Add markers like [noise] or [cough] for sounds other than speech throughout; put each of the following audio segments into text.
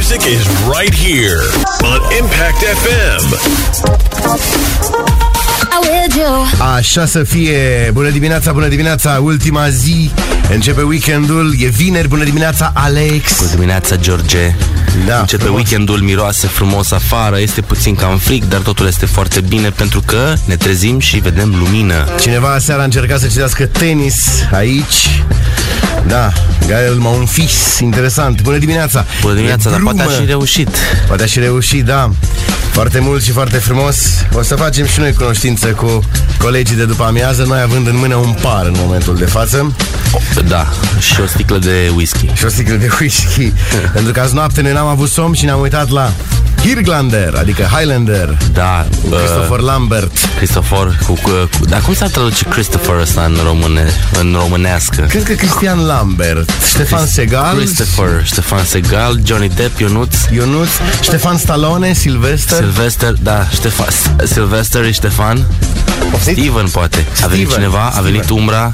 music is right here on Impact FM. Așa să fie. Bună dimineața, bună dimineața. Ultima zi începe weekendul. E vineri. Bună dimineața, Alex. Bună dimineața, George. Da, Începe frumos. weekendul, miroase frumos afară, este puțin cam fric, dar totul este foarte bine pentru că ne trezim și vedem lumină. Cineva seara a încercat să citească tenis aici. Da, Gael Monfils, interesant. Bună dimineața. Bună dimineața, E dar poate a brumă. și reușit. Poate a și reușit, da. Foarte mult și foarte frumos. O să facem și noi cunoștință cu colegii de după amiază, noi având în mână un par în momentul de față Da, și o sticlă de whisky. și o sticlă de whisky. [laughs] Pentru că azi noapte noi n-am avut somn și ne-am uitat la Hirglander, adică Highlander, Da, uh, Christopher Lambert. Christopher, cu, cu, cu, dar cum s-ar traduce Christopher ăsta în, române, în românească? Cred că Cristian Lambert, Ștefan Segal, Christopher, Ștefan Segal, Johnny Depp, Ionuț, Ionuț, Ștefan Stallone, Sylvester. Sylvester, da, Ștefan, Sylvester și Ștefan, Steven poate. A venit Steven, cineva, a venit Steven. Umbra,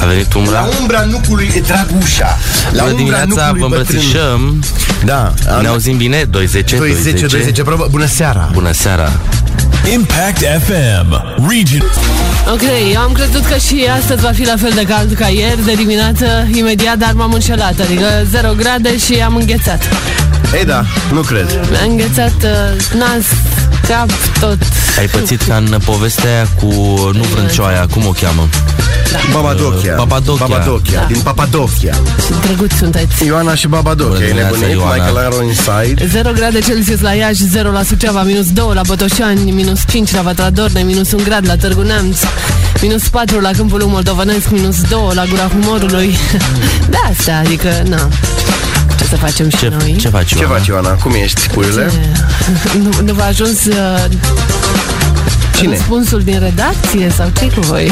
a venit La Umbra. umbra nucului e Dragușa. La Bună umbra dimineața, nucului vă bătrân. îmbrățișăm. Da, Ne auzim bine? 210, 210, 210, probă. Bună seara. Bună seara! Impact FM. Region. Ok, eu am crezut că și astăzi va fi la fel de cald ca ieri, de dimineață, imediat, dar m-am înșelat. Adică 0 grade și am înghețat. Ei da, nu cred. Am înghețat uh, nas, cap, tot. Ai pățit ca în povestea aia cu nu vrâncioaia, cum o cheamă? Babadochia. Papadochia. Babadochia. Din Papadochia. Și drăguți sunteți. Ioana și Babadochia. Bună E dimineața, nebunit. Ioana. Michael Aro Inside. 0 grade Celsius la Iași, 0 la Suceava, minus 2 la Botoșani, minus 5 la Vatradorne, minus 1 grad la Târgu Neamț, minus 4 la Câmpul Lung Moldovanesc, minus 2 la Gura Humorului. [laughs] Da, asta, adică, na. Ce să facem și Ce, noi? ce faci, Ce Ioana? faci, Ioana? Cum ești, puiule? Nu, nu v-a ajuns uh, Cine? răspunsul din redacție sau ce cu voi?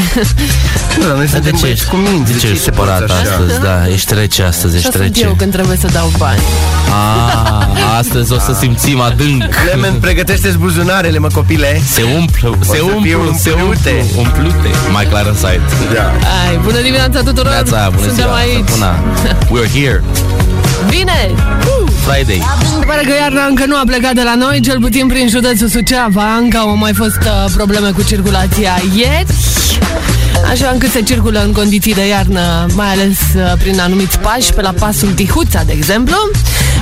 Nu, dar noi Dar de suntem ce băieți ești, cu minți. de ce ești te porți separat așa? astăzi? Da, ești rece astăzi, Așa ești sunt eu rece. când trebuie să dau bani. Ah, astăzi o să simțim adânc. Clement, pregătește-ți buzunarele, mă, copile. Se umplu, se să fie umplu, se umplu, umplute. umplute. Michael Ironside. Da. Ai, bună dimineața tuturor! Neața, bună Suntem ziua, aici! Bună. We're here. Bine! Friday. Se pare că iarna încă nu a plecat de la noi, cel puțin prin județul Suceava. Încă au mai fost uh, probleme cu circulația ieri. Așa încât se circulă în condiții de iarnă, mai ales uh, prin anumiți pași, pe la pasul Tihuța, de exemplu.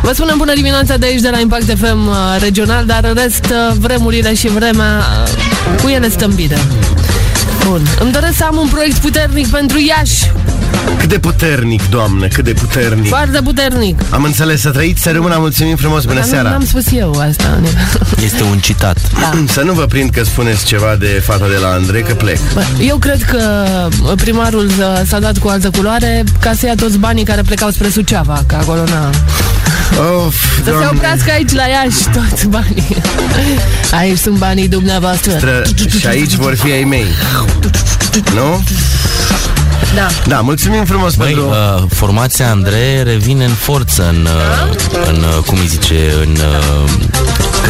Vă spunem bună dimineața de aici, de la Impact FM uh, regional, dar în rest, uh, vremurile și vremea, uh, cu ele stăm bine. Bun. Îmi doresc să am un proiect puternic pentru Iași. Cât de puternic, doamnă, cât de puternic. Foarte puternic. Am înțeles, să trăiți, să rămână, mulțumim frumos, bună Dar nu- seara. N-am spus eu asta. Este un citat. Să nu vă prind că spuneți ceva de fata de la Andrei, că plec. Bă, Eu cred că primarul uh, s-a dat cu altă culoare ca să ia toți banii care plecau spre Suceava, că acolo na... Of, Să se doamne. oprească aici la Iași toți banii. Aici sunt banii dumneavoastră. Tră- Și aici vor fi ai mei. Nu? Da. Da, mulțumim frumos Băi, pentru... uh, formația Andrei revine în forță în, uh, în uh, cum îi zice, în, uh,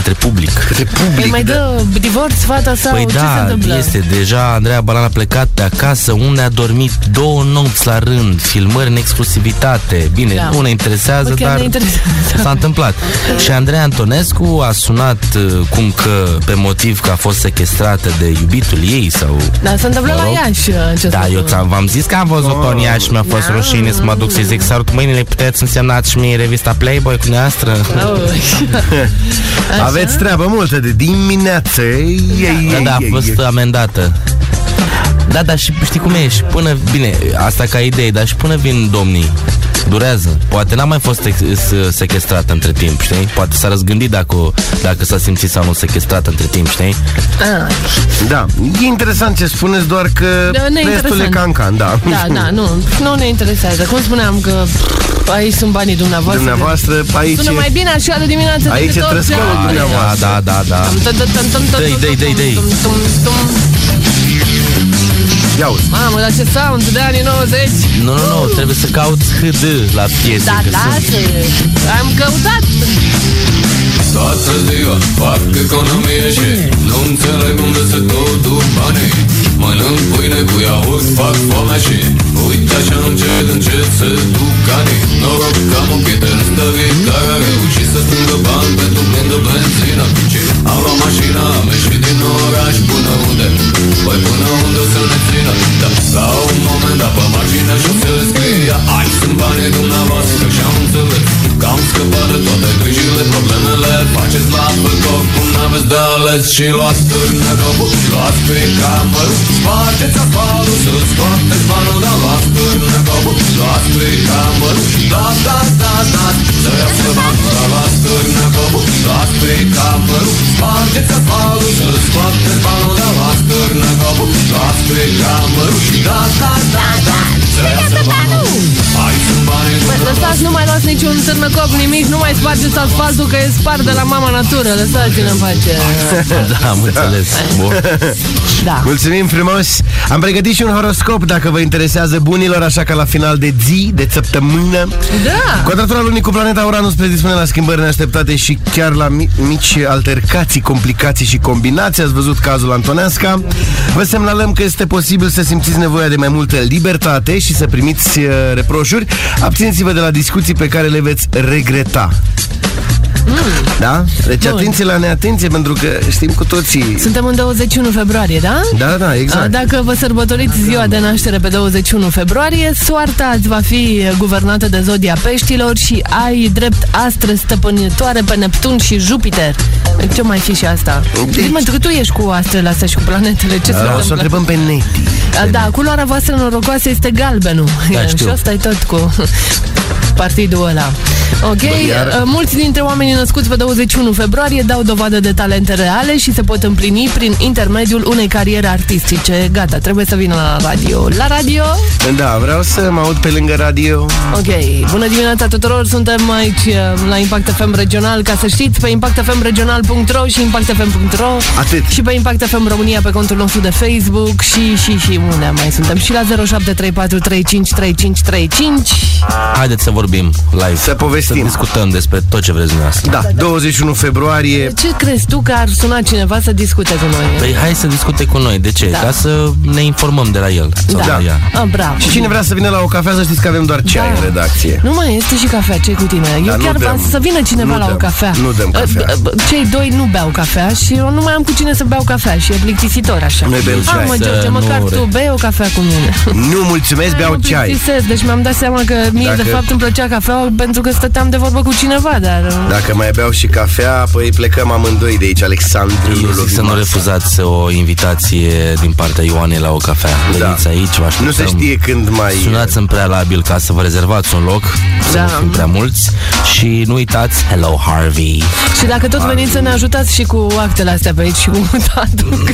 către public. Către Păi public, mai da. dă divorț fata sau Păi ce se da, întâmplă? este deja Andreea Balan a plecat de acasă unde a dormit două nopți la rând, filmări în exclusivitate. Bine, Da. nu ne interesează, Bă, chiar dar ne interesează. s-a întâmplat. Și Andreea Antonescu a sunat uh, cum că pe motiv că a fost sequestrată de iubitul ei sau... Da, se întâmplă Mă la rog. Iași uh, ce Da, să eu spun. ți-am v-am zis că am văzut-o în ea și mi-a fost Da. rușine să mă duc să-i zic sărut mâinile, puteți însemnați și mie revista Playboy cu neastră. Au. [laughs] Așa? Aveți treabă multă de dimineață. Ei, ei, Da, ei, da, a ei, fost ei. amendată. Da, dar și știi cum e, și până, bine, asta ca idee, dar și până vin domnii, durează. Poate n-a mai fost ex- s- sequestrată între timp, știi? Poate s-a răzgândit dacă, dacă s-a simțit sau nu sequestrată între timp, știi? Ah, Da, e interesant ce spuneți, doar că Da, restul e neinteresant. cancan, da. Da, da, nu, nu ne interesează. Cum spuneam că pff, aici sunt banii dumneavoastră. Dumneavoastră, aici Sună e- mai bine așa de dimineață Aici decât e orice trăscăul altă. dumneavoastră. Da, da, da, da. Tum, tum, tum, tum, Ia uzi. Mamă, dar ce sound de anii 90 Nu, nu, nu, trebuie să cauți HD la piese. Da, că sunt- lasă Am căutat Toată ziua fac economie și Nu înțeleg unde se tot duc banii Mănânc pâine cu iaurt, fac foame și Uite așa încet, încet se duc anii. Noroc că am un prieten stăvit care a reușit strângă bani pentru plin de benzină. Și am luat mașina, am ieșit din oraș până unde? Păi până unde să ne țină? Da, la un moment dat pe margine și se scria Ai sunt banii dumneavoastră și am înțeles Că am scăpat de toate grijile, problemele Faceți la fel cum n-aveți de ales Și luați târnă copul, luați pe cameră. Spargeți asfaltul să scoateți banul Dar luați târnă copul, luați pe cameră. Dați, dați, dați, dați, să iasă banul Dar luați târnă copul, luați pe cameră. Spargeți asfaltul să scoateți banul Dar luați târnă copul, luați pe cameră. Dați, dați, dați, dați, să iasă banul Hai sunt banii Băi, lăsați, nu mai luați niciun târnăcop, nimic, nu mai spargeți asfaltul că e spart de la mama natură, lăsați-ne în pace. [laughs] Da, am înțeles. Bun. Da. Mulțumim frumos! Am pregătit și un horoscop dacă vă interesează bunilor, așa că la final de zi, de săptămână. Da. Quadratura lunii cu planeta Uranus predispune la schimbări neașteptate și chiar la mi- mici altercații, complicații și combinații. Ați văzut cazul Antonesca. Vă semnalăm că este posibil să simțiți nevoia de mai multă libertate și să primiți uh, reproșuri. Abțineți-vă de la discuții pe care le veți regreta. Da? Deci Bun. atenție la neatenție, pentru că știm cu toții... Suntem în 21 februarie, da? Da, da, A, exact. Dacă vă sărbătoriți ziua de naștere pe 21 februarie, soarta îți va fi guvernată de zodia peștilor și ai drept astre stăpânitoare pe Neptun și Jupiter. Ce mai fi și asta? Deci, mă, că tu ești cu astrele astea și cu planetele. Ce se Da, o să o întâmplă? întrebăm pe Neti. A, Da, culoarea voastră norocoasă este galbenul. Da, și știu. asta e tot cu [laughs] partidul ăla. Ok, iar- uh, mulți dintre oamenii născuți pe 21 februarie dau dovadă de talente reale și se pot împlini prin intermediul unei cariere artistice. Gata, trebuie să vină la radio. La radio? Da, vreau să mă aud pe lângă radio. Ok, bună dimineața tuturor, suntem aici uh, la Impact FM Regional, ca să știți, pe impactfmregional.ro și impactfm.ro Atât. și pe Impact FM România pe contul nostru de Facebook și, și, și unde mai suntem și la 0734353535 Haideți să vorbim live. Să povestim. Să discutăm despre tot ce vreți dumneavoastră. Da, 21 februarie. Ce crezi tu că ar suna cineva să discute cu noi? Păi hai să discute cu noi. De ce? Da. Ca să ne informăm de la el. Sau da. de la ea. Ah, bravo. Și cine vrea să vină la o cafea, să știți că avem doar ceai Da. în redacție. Nu mai este și cafea, ce cu tine? Eu Dar nu chiar vreau dăm. să vină cineva Nu la o dăm. cafea. Nu dăm Uh, cafea. uh, Cei doi nu beau cafea și eu nu mai am cu cine să beau cafea și e plictisitor așa. Noi bem Ah, ceai. mă, Să George, măcar nu tu re- bei o cafea cu mine. Nu mulțumesc, beau mă ceai. plictisesc, deci mi-am dat seama că mie Dacă- de fapt îmi plăcea cafea pentru că stăteam de vorbă cu cineva, dar... uh, Dacă mai beau și cafea, păi plecăm amândoi de aici, Alexandru. Eu zic să nu refuzați o invitație din partea Ioanei la o cafea. Da. Veniți aici, vă așteptăm. Nu se știe când mai... Sunați în prealabil ca să vă rezervați un loc, să Da. nu fim prea mulți. Și nu uitați, hello Harvey. Și dacă tot veniți să ne ajutați și cu actele astea pe aici și cu [laughs] mutatul, că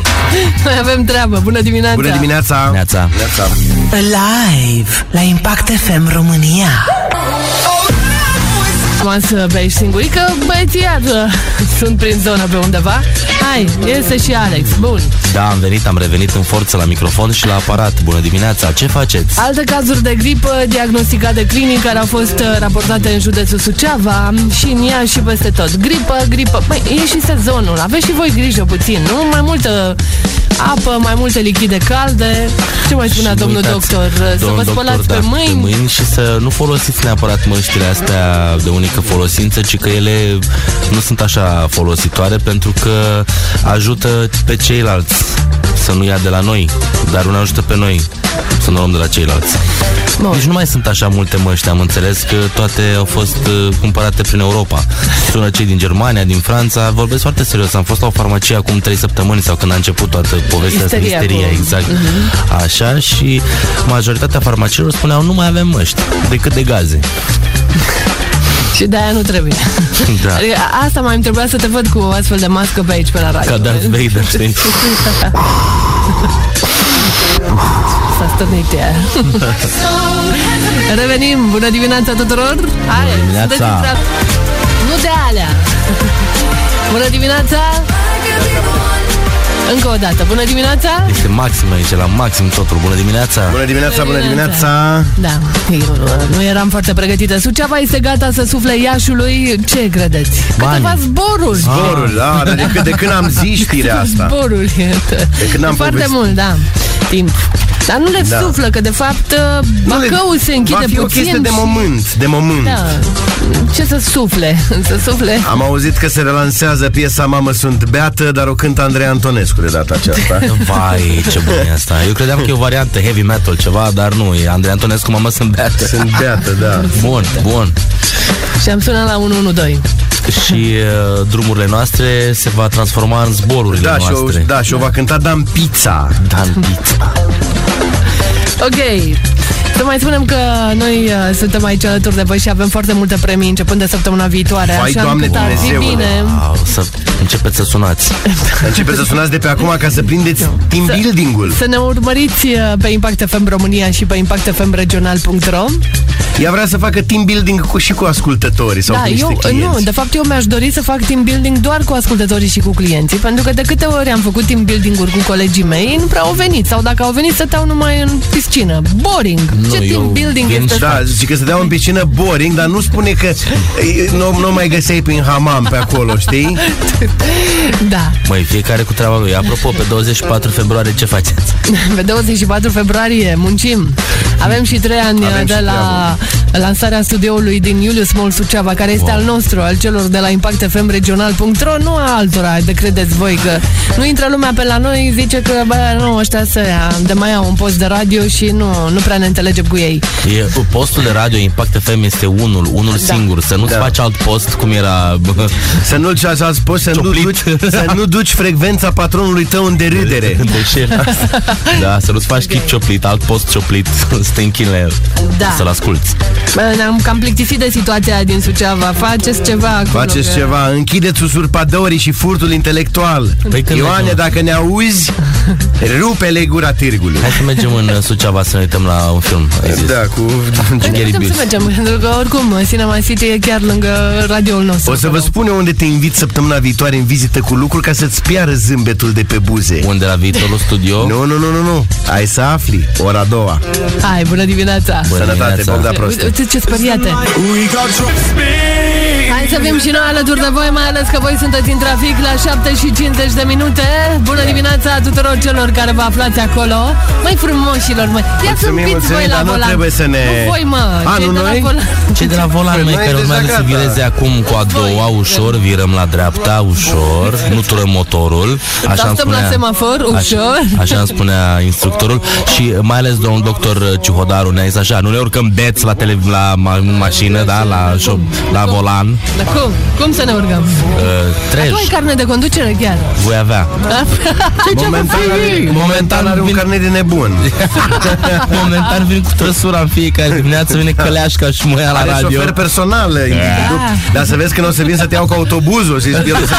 noi avem treabă. Bună dimineața! Bună dimineața! Neața. Neața. Live la Impact FM România. Am să bei singurică, băieții iar uh, [laughs] sunt prin zonă pe undeva. Hai, este și Alex, bun. Da, am venit, am revenit în forță la microfon și la aparat. Bună dimineața, ce faceți? Alte cazuri de gripă diagnosticate clinic care au fost uh, raportate în județul Suceava și în ea și peste tot. Gripă, gripă. Băi, e și sezonul. Aveți și voi grijă puțin, nu? Mai multă apă, mai multe lichide calde. Ce mai spunea Și nu domnul uitați, doctor? Să domnul vă doctor, spălați da, pe mâini. pe mâini și să nu folosiți neapărat măștile astea de unică folosință, ci că ele nu sunt așa folositoare pentru că ajută pe ceilalți să nu ia de la noi, dar nu ne ajută pe noi să nu luăm de la ceilalți. Bun. Deci nu mai sunt așa multe măști, am înțeles că toate au fost uh, cumpărate prin Europa. Sună cei din Germania, din Franța, vorbesc foarte serios. Am fost la o farmacie acum 3 săptămâni sau când a început toată povestea asta, Isteria misteria, cu- exact. Așa și majoritatea farmaciilor spuneau nu mai avem măști decât de gaze. Și de-aia nu trebuie. [laughs] Da. Adică asta mai îmi trebuia să te văd cu o astfel de mască pe aici, pe la radio. Ca Darth [laughs] Vader, știi? S-a stârnit ea. Revenim, bună dimineața tuturor! Hai, dimineața! sunteți intrat- Nu de alea! Bună dimineața! Încă o dată, bună dimineața! Este maxim aici, la maxim totul. Bună dimineața! Bună dimineața, bună dimineața! Da, eu uh, nu eram foarte pregătită. Suceava este gata să sufle Iașului. Ce credeți? Bani. Câteva zboruri. Zborul, da, dar de, când- de când am zis știrea asta. Zboruri. De când am foarte povestit. mult, da. timp. Dar nu le Da. suflă, că de fapt uh, Nu le- Bacăul se închide Va fi o puțin chestie de și- moment, de moment. Da. Ce să sufle? [laughs] Să sufle? Am auzit că se relansează piesa Mamă sunt beată, dar o cântă Andrei Antonescu de data aceasta. [laughs] Vai, ce bun e asta. Eu credeam că e o variantă heavy metal ceva, dar nu, e Andrei Antonescu, mamă, sunt beată. Sunt beată, da. [laughs] Bun, bun. Și am sunat la 112. Și uh, drumurile noastre se va transforma în zborurile Da, și o, noastre. da, și o va cânta Dan Pizza. Dan Pizza. Ok. Să mai spunem că noi uh, suntem aici alături de voi și avem foarte multe premii începând de săptămâna viitoare. Vai, așa Doamne încât ar fi Dumnezeule. bine. Wow, să începeți să sunați. [laughs] Începeți să sunați de pe acum ca să prindeți team building-ul. Să ne urmăriți uh, pe Impact FM România și pe impactfmregional.ro Ea vrea să facă team building cu, și cu ascultătorii sau Da, cu niște eu, clienți. nu, de fapt eu mi-aș dori să fac team building doar cu ascultătorii și cu clienții, pentru că de câte ori am făcut team building-uri cu colegii mei, nu prea au venit, sau dacă au venit stăteau numai în piscină. Boring! Nu, Ce eu team building vin este și- Da, zice că se dea în piscină boring, dar nu spune că e, nu, nu mai găseai prin hamam pe acolo, știi? [laughs] Da. Măi, fiecare cu treaba lui. Apropo, pe 24 februarie ce faceți? [laughs] Pe 24 februarie muncim. Avem și trei ani Avem de și la lansarea studioului din Iulius Mall Suceava, care este Wow. al nostru, al celor de la impactfmregional.ro, nu a altora, de credeți voi că nu intră lumea pe la noi, zice că, bă, nu, ăștia să ia, de mai au un post de radio și nu, nu prea ne înțelegem cu ei. E, postul de radio Impact FM este unul, unul Da. singur. Să nu-ți Da. faci alt post cum era... bă, Să nu-l ce așa spus, să nu, Cioplit. duci, să nu duci frecvența patronului tău în derâdere. [laughs] Deșert. [laughs] Da, să nu-ți faci chip cioplit, alt post cioplit, [laughs] să te închini la el, Da. să-l asculti. Bă, Ne-am cam plictisit de situația aia din Suceava. Faceți ceva acolo. Faceți că- ceva, închideți usurpadorii și furtul intelectual. Păi când Ioane, mergem? dacă ne auzi, rupe-le gura târgului. Hai să mergem în uh, Suceava să ne uităm la un film. Ai zis. Da, cu... [laughs] Gary Putem să Bills. mergem, pentru că oricum Cinema City e chiar lângă radioul nostru. O să vă spun eu unde te invit săptămâna viitoare în vizită cu lucruri ca să-ți piară zâmbetul de pe buze. Unde la viitorul studio? [laughs] Nu, nu, nu, nu, nu. Ai să afli. Ora a doua. Hai, bună dimineața! Bună Sănătate, dimineața. Bogdan Uite, Proste. uite ce speriate! Hai să fim și noi alături de voi, mai ales că voi sunteți în trafic la 7 și 50 de minute. Bună dimineața tuturor celor care vă aflați acolo. Mai frumoșilor, măi. Ia să Mulțumim, împiți voi mulțumim, la dar nu volan. trebuie să ne- Nu voi, mă. A, cei nu de la noi? volan. Cei de la volan, Păi măi, noi care deja urmează să gata. vireze acum cu a doua ușor, virăm la dreapta ușor, nu turăm motorul. Așa îmi stăm la semafor, ușor. Așa, așa îmi spunea instructorul și mai ales domnul doctor Ciuhodaru ne-a zis așa, nu ne urcăm beți la, tele, la ma- mașină, da, la, șo- la volan, Dar cum? Cum să ne urcăm? uh, trej, Tu ai carne de conducere chiar. voi avea. Momentan are, momentan are un vin- carnet de nebun. Momentan [laughs] vin cu trăsura în fiecare dimineață, vine căleașca și mă ia la Are radio. șofer personal. Dar să vezi că nu o să vin să te iau cu autobuzul. Și el, o să,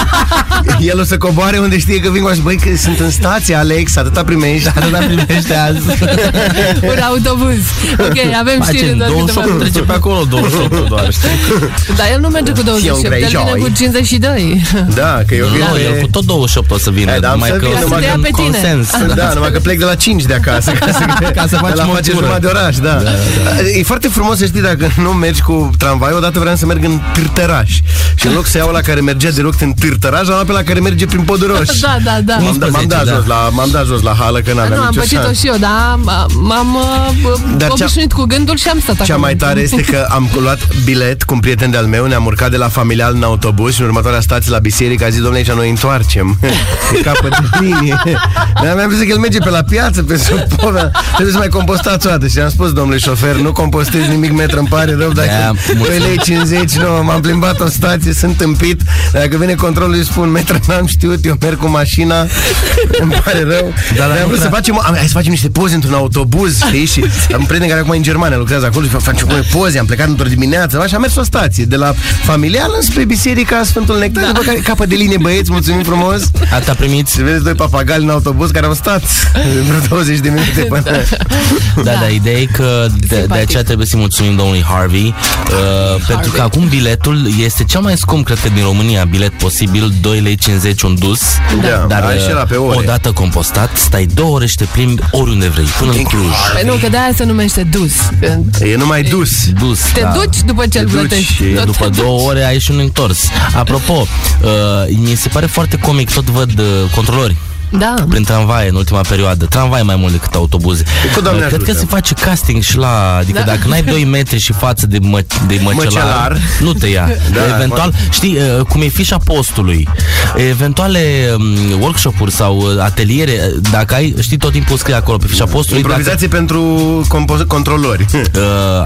[laughs] el o să coboare unde știe că vin cu așa. Băi, că sunt în stație, Alex, atâta primești. Atâta primește azi. [laughs] Un autobuz. Ok, avem știri Facem doar 28, câteva- trece pe acolo 28 doar, știi? [laughs] Dar el nu merge cu 28, el grejoi. vine cu 52. Da, că eu vin Nu, pe... el cu tot 28 o să vină, Hai, dar am numai să că vină, o să numai că- avem pe tine. consens. Da, numai că plec de la 5 de acasă Ca să, Ca să de facem la o face tură. jumătate de oraș da. Da, da. E foarte frumos să știi Dacă nu mergi cu tramvai Odată vreau să merg în Târtăraș Și în loc să iau la care mergea direct în Târtăraș Am luat pe la care merge prin Poduroș Da, da, da. M-am, da, m-am 11, dat da. jos la, m-am dat jos la hală Că Nu, n-aveam am nicio pățit-o șansă și eu, dar m-am uh, Dar cea- obișnuit cu gândul și am stat Cea acolo. mai tare este că am luat bilet cu un prieten de-al meu, ne-am urcat de la familial în autobuz și în următoarea stație la biserică a zis, domnule, aici noi întoarcem. [laughs] E capăt de linie. Dar mi-am zis că el merge pe la piață, pe Supovea, trebuie să mai compostați o dată. Și am spus, domnule șofer, nu compostezi nimic, metru, îmi pare rău, Da, dacă mulțumesc. 2 lei 50, nu, m-am plimbat o stație, sunt tâmpit. Dacă vine controlul, îi spun, metru, n-am știut, eu merg cu mașina, îmi pare rău. Dar Dar nu am vrut să prea- facem, am, hai să facem niște poze într-un autobuz, știi? Și [laughs] am un prieten care acum e în Germania, lucrează acolo și facem pune poze, am plecat într-o dimineață, și am mers o stație, de la familial înspre biserica Sfântul Nectar, da. după care capă de linie băieți, mulțumim frumos. Atâta primiți? Și vedeți doi papagali în autobuz care au stat vreo 20 de minute [laughs] până... Da, da, ideea e că de, de Simpatic. aceea trebuie să-i mulțumim domnului Harvey, uh, pentru că acum biletul este cel mai scump, cred că din România, bilet posibil, 2 lei 50 un dus, Da, dar ai și ăla pe ore. odată compostat, stai două ore și te plimbi oriunde vrei, până în Cluj. Păi nu, că de-aia se numește dus. Când E numai dus. Dus, te da. duci după ce îl duci plătești. și Tot După te două duci. ore ai și un întors. Apropo, uh, mi se pare foarte comic, tot văd uh, controlori Da. prin tramvaie în ultima perioadă. Tramvaie mai mult decât autobuze. Cu Doamne Cred ajută. că se face casting și la... Adică Da. dacă n-ai 2 metri și față de, mă, de măcelar, Măcelar. nu te ia. [laughs] Da, Eventual, știi, uh, cum e fișa postului, eventuale um, workshop-uri sau uh, ateliere, uh, dacă ai, știi, tot timpul scrie acolo pe fișa postului, dacă, Improvizație pentru compo- controlori. uh,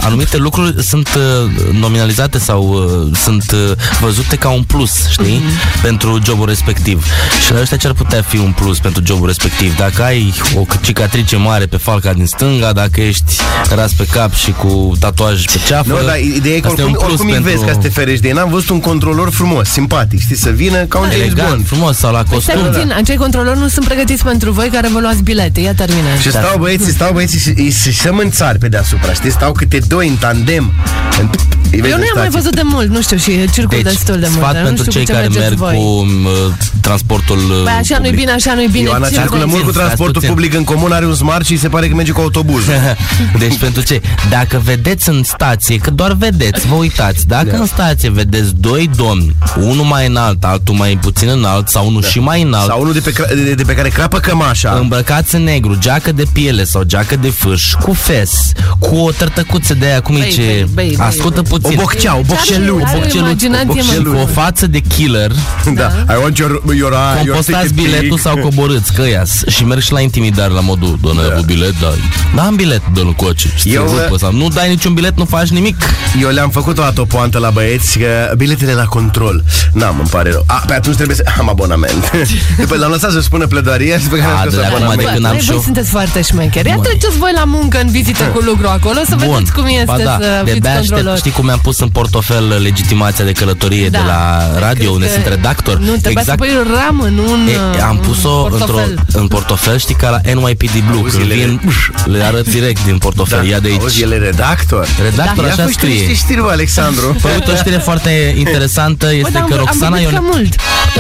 anumite lucruri sunt uh, nominalizate sau uh, sunt uh, văzute ca un plus, știi? Pentru jobul respectiv. Și la ăștia ce ar putea fi un plus pentru jobul respectiv? Dacă ai o cicatrice mare pe falca din stânga, dacă ești ras pe cap și cu tatuaj pe ceafă, Nu, dar ideea e că asta e oricum, un plus oricum îi pentru... vezi ca să te ferești de ei. N-am văzut un controlor frumos, simpatic, știi, să vină ca un James elegant, Bond. frumos sau la Stai costum. puțin, acei controlori nu sunt pregătiți pentru voi care vă luați bilete. Ia termină. Și stau băieții, stau băieții și, și, și sămânțari pe deasupra, știi? Stau câte doi în tandem. În- îi vezi Eu nu în i-am mai stație. văzut de mult, nu știu, și circul Deci, destul de mult. sfat dar nu pentru știu cei cu ce care mergeți merg voi. cu uh, transportul uh, Păi așa nu-i public. bine, așa nu-i bine. Ioana circul circulă mult cu puțin, transportul stați puțin. public în comun, are un smart și se pare că merge cu autobuzul. [laughs] Deci pentru ce? Dacă vedeți în stație, că doar vedeți, vă uitați, dacă Da. în stație vedeți doi domni, unul mai înalt, altul mai puțin înalt sau unul și mai înalt, Sau unul de pe, cra- de, de pe care crapă cămașa. îmbrăcați în negru, geacă de piele sau geacă de fâș, cu fes, cu o tărtăcuță de aia, cum e Băi, ce... băi, băi, băi, Ascultă băi. puțin. O boccea, o bocceluță. Are o bocceluță, imaginație, și mă. cu o față de killer, Da. I want your, your, your compostați ticket biletul big. sau coborâți, că ia și merg și la intimidare la modul, doamne, da. bilet, da. Da, am bilet, dă-l coace. Eu, Eu, sau, nu dai niciun bilet, nu faci nimic. Eu le-am făcut o dată o poantă la băieți că biletele la control. N-am, îmi pare rău. A, pe atunci trebuie să am abonament. [laughs] După l-am lăsat să spună pledoaria și pe care A, am scos de acum abonament. de când am Băi, și voi eu- sunteți foarte șmecheri. Ia Bun. treceți voi la muncă în vizită cu lucru acolo să vedeți cum este ba da, să de fiți bea aștept, controlor. știi cum mi-am pus în portofel legitimația de călătorie Da. de la radio, Crezi unde că- sunt redactor. Nu, trebuia să pui o ramă, nu un E, am uh, pus-o un într-o, portofel. în portofel, știi, ca la NYPD Blue. Auzi, Când ele- vin, le arăt direct din portofel. Ia de aici. Auzi, el e redactor. Redactor, Ia așa fă și tu niște scrie. știri, bă, Alexandru. Păi uite, o știre foarte interesantă Bă, este dar am, că am Roxana vorbit Ione... prea mult.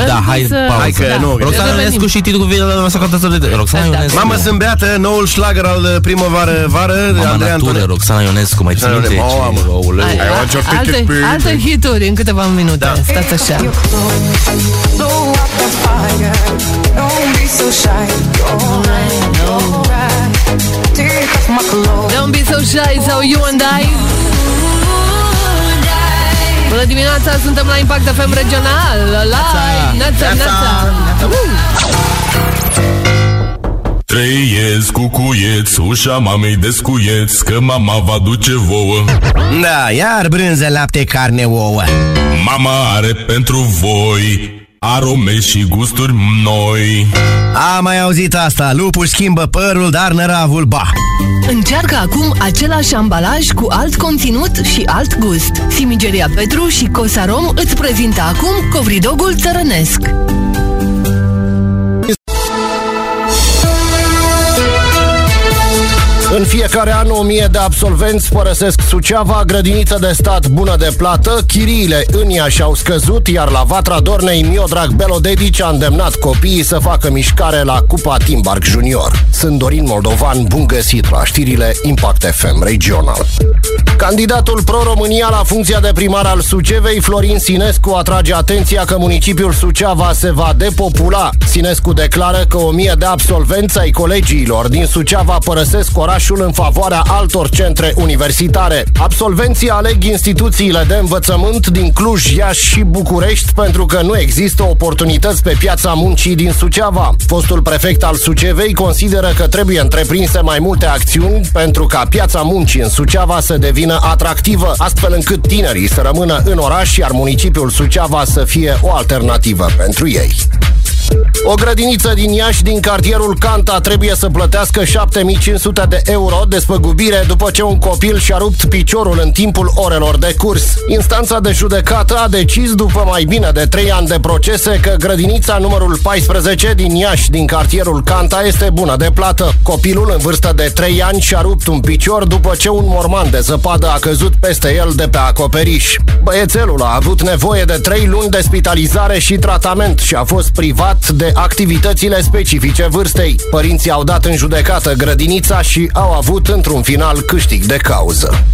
Da, Am hai, zis, uh, pauză. Hai că nu, Roxana Revenim. Ionescu și titlul cu video să contestă de Roxana Da, Ionescu. Mamă, sunt beată, noul șlagăr al uh, primăvară-vară de Mama Andrei natură, Antone. Roxana Ionescu, mai ții Roxana minte? Ionescu, mamă. Ce- Aoleu. Ai, I want your alte, ticket, baby. alte hituri în câteva minute. Da. Stați așa. Blow up the fire. Don't be so shy. You're right, you're right. Take off my clothes. Don't be so shy sau you and I. Bună dimineața, suntem la Impact FM Regional. Live, neața, neața. Trăiesc cu cuieț, ușa mamei descuieț Că mama va duce vouă Da, iar brânză, lapte, carne, ouă. Mama are pentru voi Arome și gusturi noi Am mai auzit asta, lupul schimbă părul, dar năravul, ba. Încearcă acum același ambalaj cu alt conținut și alt gust. Simigeria Petru și Cosarom îți prezintă acum covridogul țărănesc. În fiecare an, o mie de absolvenți părăsesc Suceava, grădiniță de stat bună de plată, chiriile în ea și-au scăzut, iar la Vatra Dornei, Miodrag Belodedici a îndemnat copiii să facă mișcare la Cupa Timbark Junior. Sunt Dorin Moldovan, bun găsit la știrile Impact FM Regional. Candidatul Pro-România la funcția de primar al Sucevei, Florin Sinescu, atrage atenția că municipiul Suceava se va depopula. Sinescu declară că o mie de absolvenți ai colegiilor din Suceava părăsesc orașul în favoarea altor centre universitare. Absolvenții aleg instituțiile de învățământ din Cluj, Iași și București pentru că nu există oportunități pe piața muncii din Suceava. Fostul prefect al Sucevei consideră că trebuie întreprinse mai multe acțiuni pentru ca piața muncii în Suceava să devină atractivă, astfel încât tinerii să rămână în oraș, iar municipiul Suceava să fie o alternativă pentru ei. O grădiniță din Iași, din cartierul Canta, trebuie să plătească 7500 de euro despăgubire după ce un copil și-a rupt piciorul în timpul orelor de curs. Instanța de judecată a decis, după mai bine de 3 ani de procese, că grădinița numărul 14 din Iași, din cartierul Canta, este bună de plată. Copilul, în vârstă de 3 ani, și-a rupt un picior după ce un morman de zăpadă a căzut peste el de pe acoperiș. Băiețelul a avut nevoie de 3 luni de spitalizare și tratament și a fost privat de activitățile specifice vârstei. Părinții au dat în judecată grădinița și au avut într-un final câștig de cauză.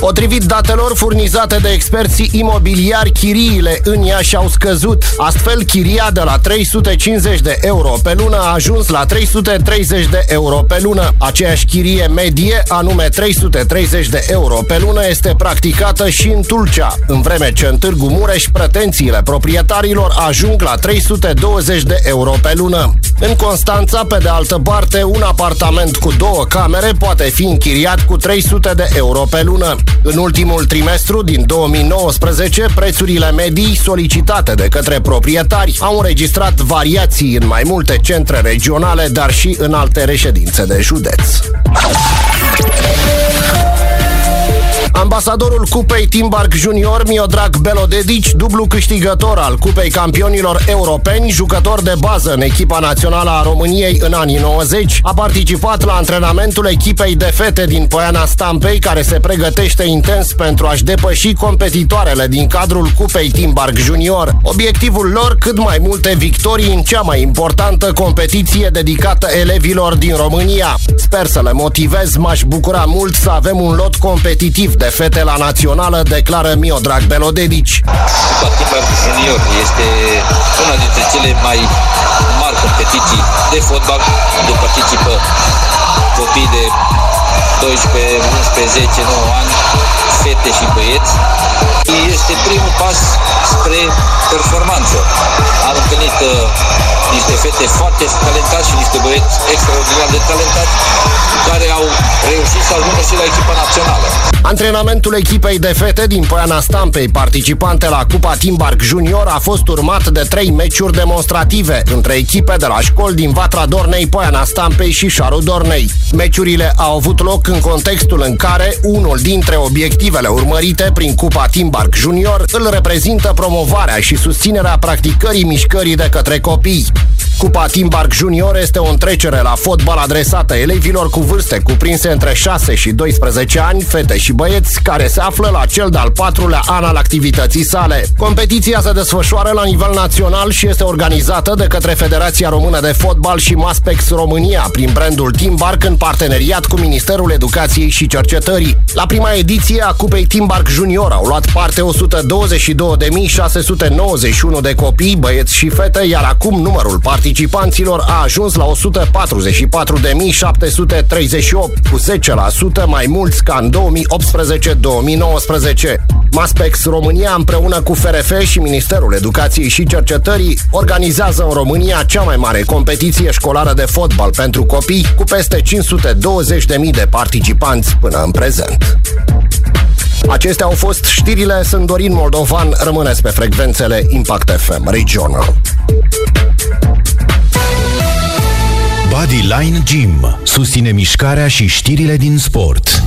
Potrivit datelor furnizate de experții imobiliari, chiriile în Iași au scăzut. Astfel, chiria de la 350 de euro pe lună a ajuns la 330 de euro pe lună. Aceeași chirie medie, anume 330 de euro pe lună, este practicată și în Tulcea, în vreme ce în Târgu Mureș pretențiile proprietarilor ajung la 320 de euro pe lună. În Constanța, pe de altă parte, un apartament cu două camere poate fi închiriat cu 300 de euro pe lună. În ultimul trimestru din 2019, prețurile medii solicitate de către proprietari au înregistrat variații în mai multe centre regionale, dar și în alte reședințe de județ. Ambasadorul Cupei Timbark Junior, Miodrag Belodedici, dublu câștigător al Cupei Campionilor Europeni, jucător de bază în echipa națională a României în anii 90, a participat la antrenamentul echipei de fete din Poiana Stampei, care se pregătește intens pentru a-și depăși competitoarele din cadrul Cupei Timbark Junior. Obiectivul lor, cât mai multe victorii în cea mai importantă competiție dedicată elevilor din România. Sper să le motivez, m-aș bucura mult să avem un lot competitiv de fete la națională, declară Miodrag Belodedici. Cupa Timber Junior este una dintre cele mai mari competiții de fotbal, unde participă copii de 12, 11, 10, 9 ani, fete și băieți. Este primul pas spre performanță. Am întâlnit uh, niște fete foarte talentați și niște băieți extraordinar de talentați care au reușit să ajungă și la echipa națională. Antrenamentul echipei de fete din Poiana Stampei, participante la Cupa Timbark Junior, a fost urmat de trei meciuri demonstrative între echipe de la școli din Vatra Dornei, Poiana Stampei și Șaru Dornei. Meciurile au avut loc în contextul în care unul dintre obiectivele urmărite prin Cupa Timbark Junior îl reprezintă promovarea și susținerea practicării mișcării de către copii. Cupa Timbark Junior este o întrecere la fotbal adresată elevilor cu vârste cuprinse între 6 și 12 ani, fete și băieți, care se află la cel de-al patrulea an al activității sale. Competiția se desfășoară la nivel național și este organizată de către Federația Română de Fotbal și Maspex România, prin brandul Timbark în parteneriat cu Ministerul Educației și Cercetării. La prima ediție a Cupei Timbark Junior au luat parte 122.691 de copii, băieți și fete, iar acum numărul participanților a ajuns la 144.738, cu 10% mai mulți ca în 2018-2019. Maspex România împreună cu FRF și Ministerul Educației și Cercetării organizează în România cea mai mare competiție școlară de fotbal pentru copii cu peste 520.000 de participanți până în prezent. Acestea au fost știrile, sunt Dorin Moldovan, rămâneți pe frecvențele Impact FM Regional. Bodyline Gym susține mișcarea și știrile din sport.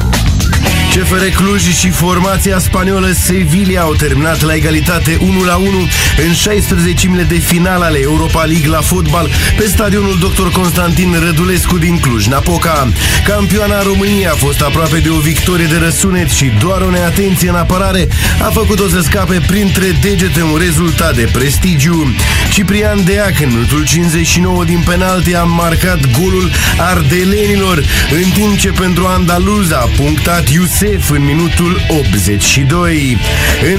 CFR Cluj și formația spaniolă Sevilla au terminat la egalitate 1 la 1 în 16 de final ale Europa League la fotbal pe stadionul Dr. Constantin Rădulescu din Cluj-Napoca. Campioana României a fost aproape de o victorie de răsunet și doar o neatenție în apărare a făcut-o să scape printre degete un rezultat de prestigiu. Ciprian Deac în minutul 59 din penalti a marcat golul ardelenilor, în timp ce pentru Andaluza a punctat Iusef în minutul 82.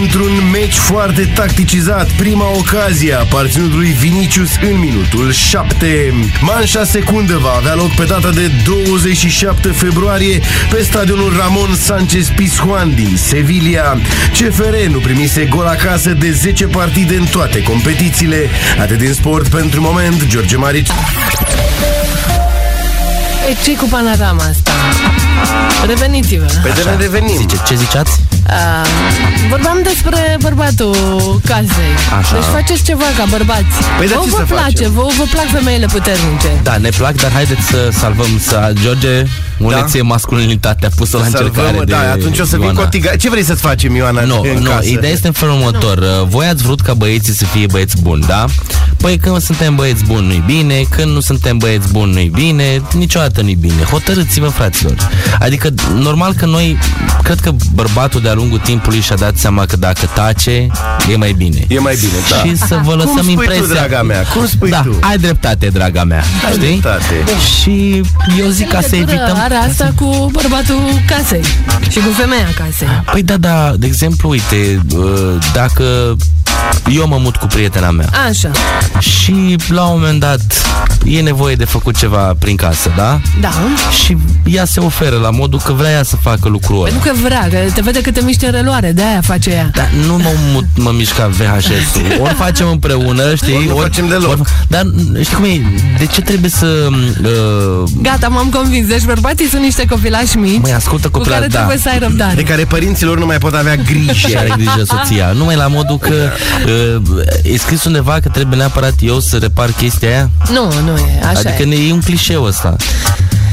Într-un meci foarte tacticizat, prima ocazie a aparținut lui Vinicius în minutul 7. Manșa secundă va avea loc pe data de 27 februarie pe stadionul Ramon Sanchez Pizjuan din Sevilla. CFR nu primise gol acasă de 10 partide în toate competițiile. Atât din sport pentru moment, George Marici. E, ce cu panorama asta? Reveniți-vă. Pe de ne revenim. Zice, ce ziceați? Uh, vorbeam despre bărbatul casei. Așa. Deci faceți ceva ca bărbați. Păi, dar vă, ce vă să place, facem? vă, vă plac femeile puternice. Da, ne plac, dar haideți să salvăm să George, uneție masculinitatea pusă la încercare Salvăm, de da, atunci o să vin Ioana. cu o tiga... Ce vrei să-ți facem, Ioana, Nu, în nu, casă? ideea este în felul următor. Uh, Voi ați vrut ca băieții să fie băieți buni, da? Păi când suntem băieți buni nu-i bine, când nu suntem băieți buni nu-i bine, niciodată nu-i bine. Hotărâți-vă, fraților. Adică, normal că noi, cred că bărbatul de-a lungul timpului și-a dat seama că dacă tace, e mai bine. E mai bine, da. Și să vă Cum lăsăm spui impresia. tu, draga mea? Cum spui da, tu? ai dreptate, draga mea. Ai știi? dreptate. Și eu zic ca să Legătură evităm... Are asta cu bărbatul casei și cu femeia casei. Păi da, da, de exemplu, uite, uh, dacă eu mă mut cu prietena mea Așa, și la un moment dat e nevoie de făcut ceva prin casă, da? da. Și ea se oferă la modul că vrea ea să facă lucrul ăla. Pentru că vrea, că te vede că te miști în reloare, de aia face ea. Dar nu mă, mut, mă mișca VHS-ul. [laughs] Ori facem împreună, știi? Ori nu facem deloc. dar știi cum e? De ce trebuie să... Uh, Gata, m-am convins. Deci bărbații sunt niște copilași mici Măi, ascultă cu copila, care da. trebuie să ai răbdare. De care părinților nu mai pot avea grijă. și are grijă soția. Numai la modul că uh, e scris undeva că trebuie neapărat eu să repar chestia aia. Nu, nu e, așa adică e. ne e un clișeu ăsta.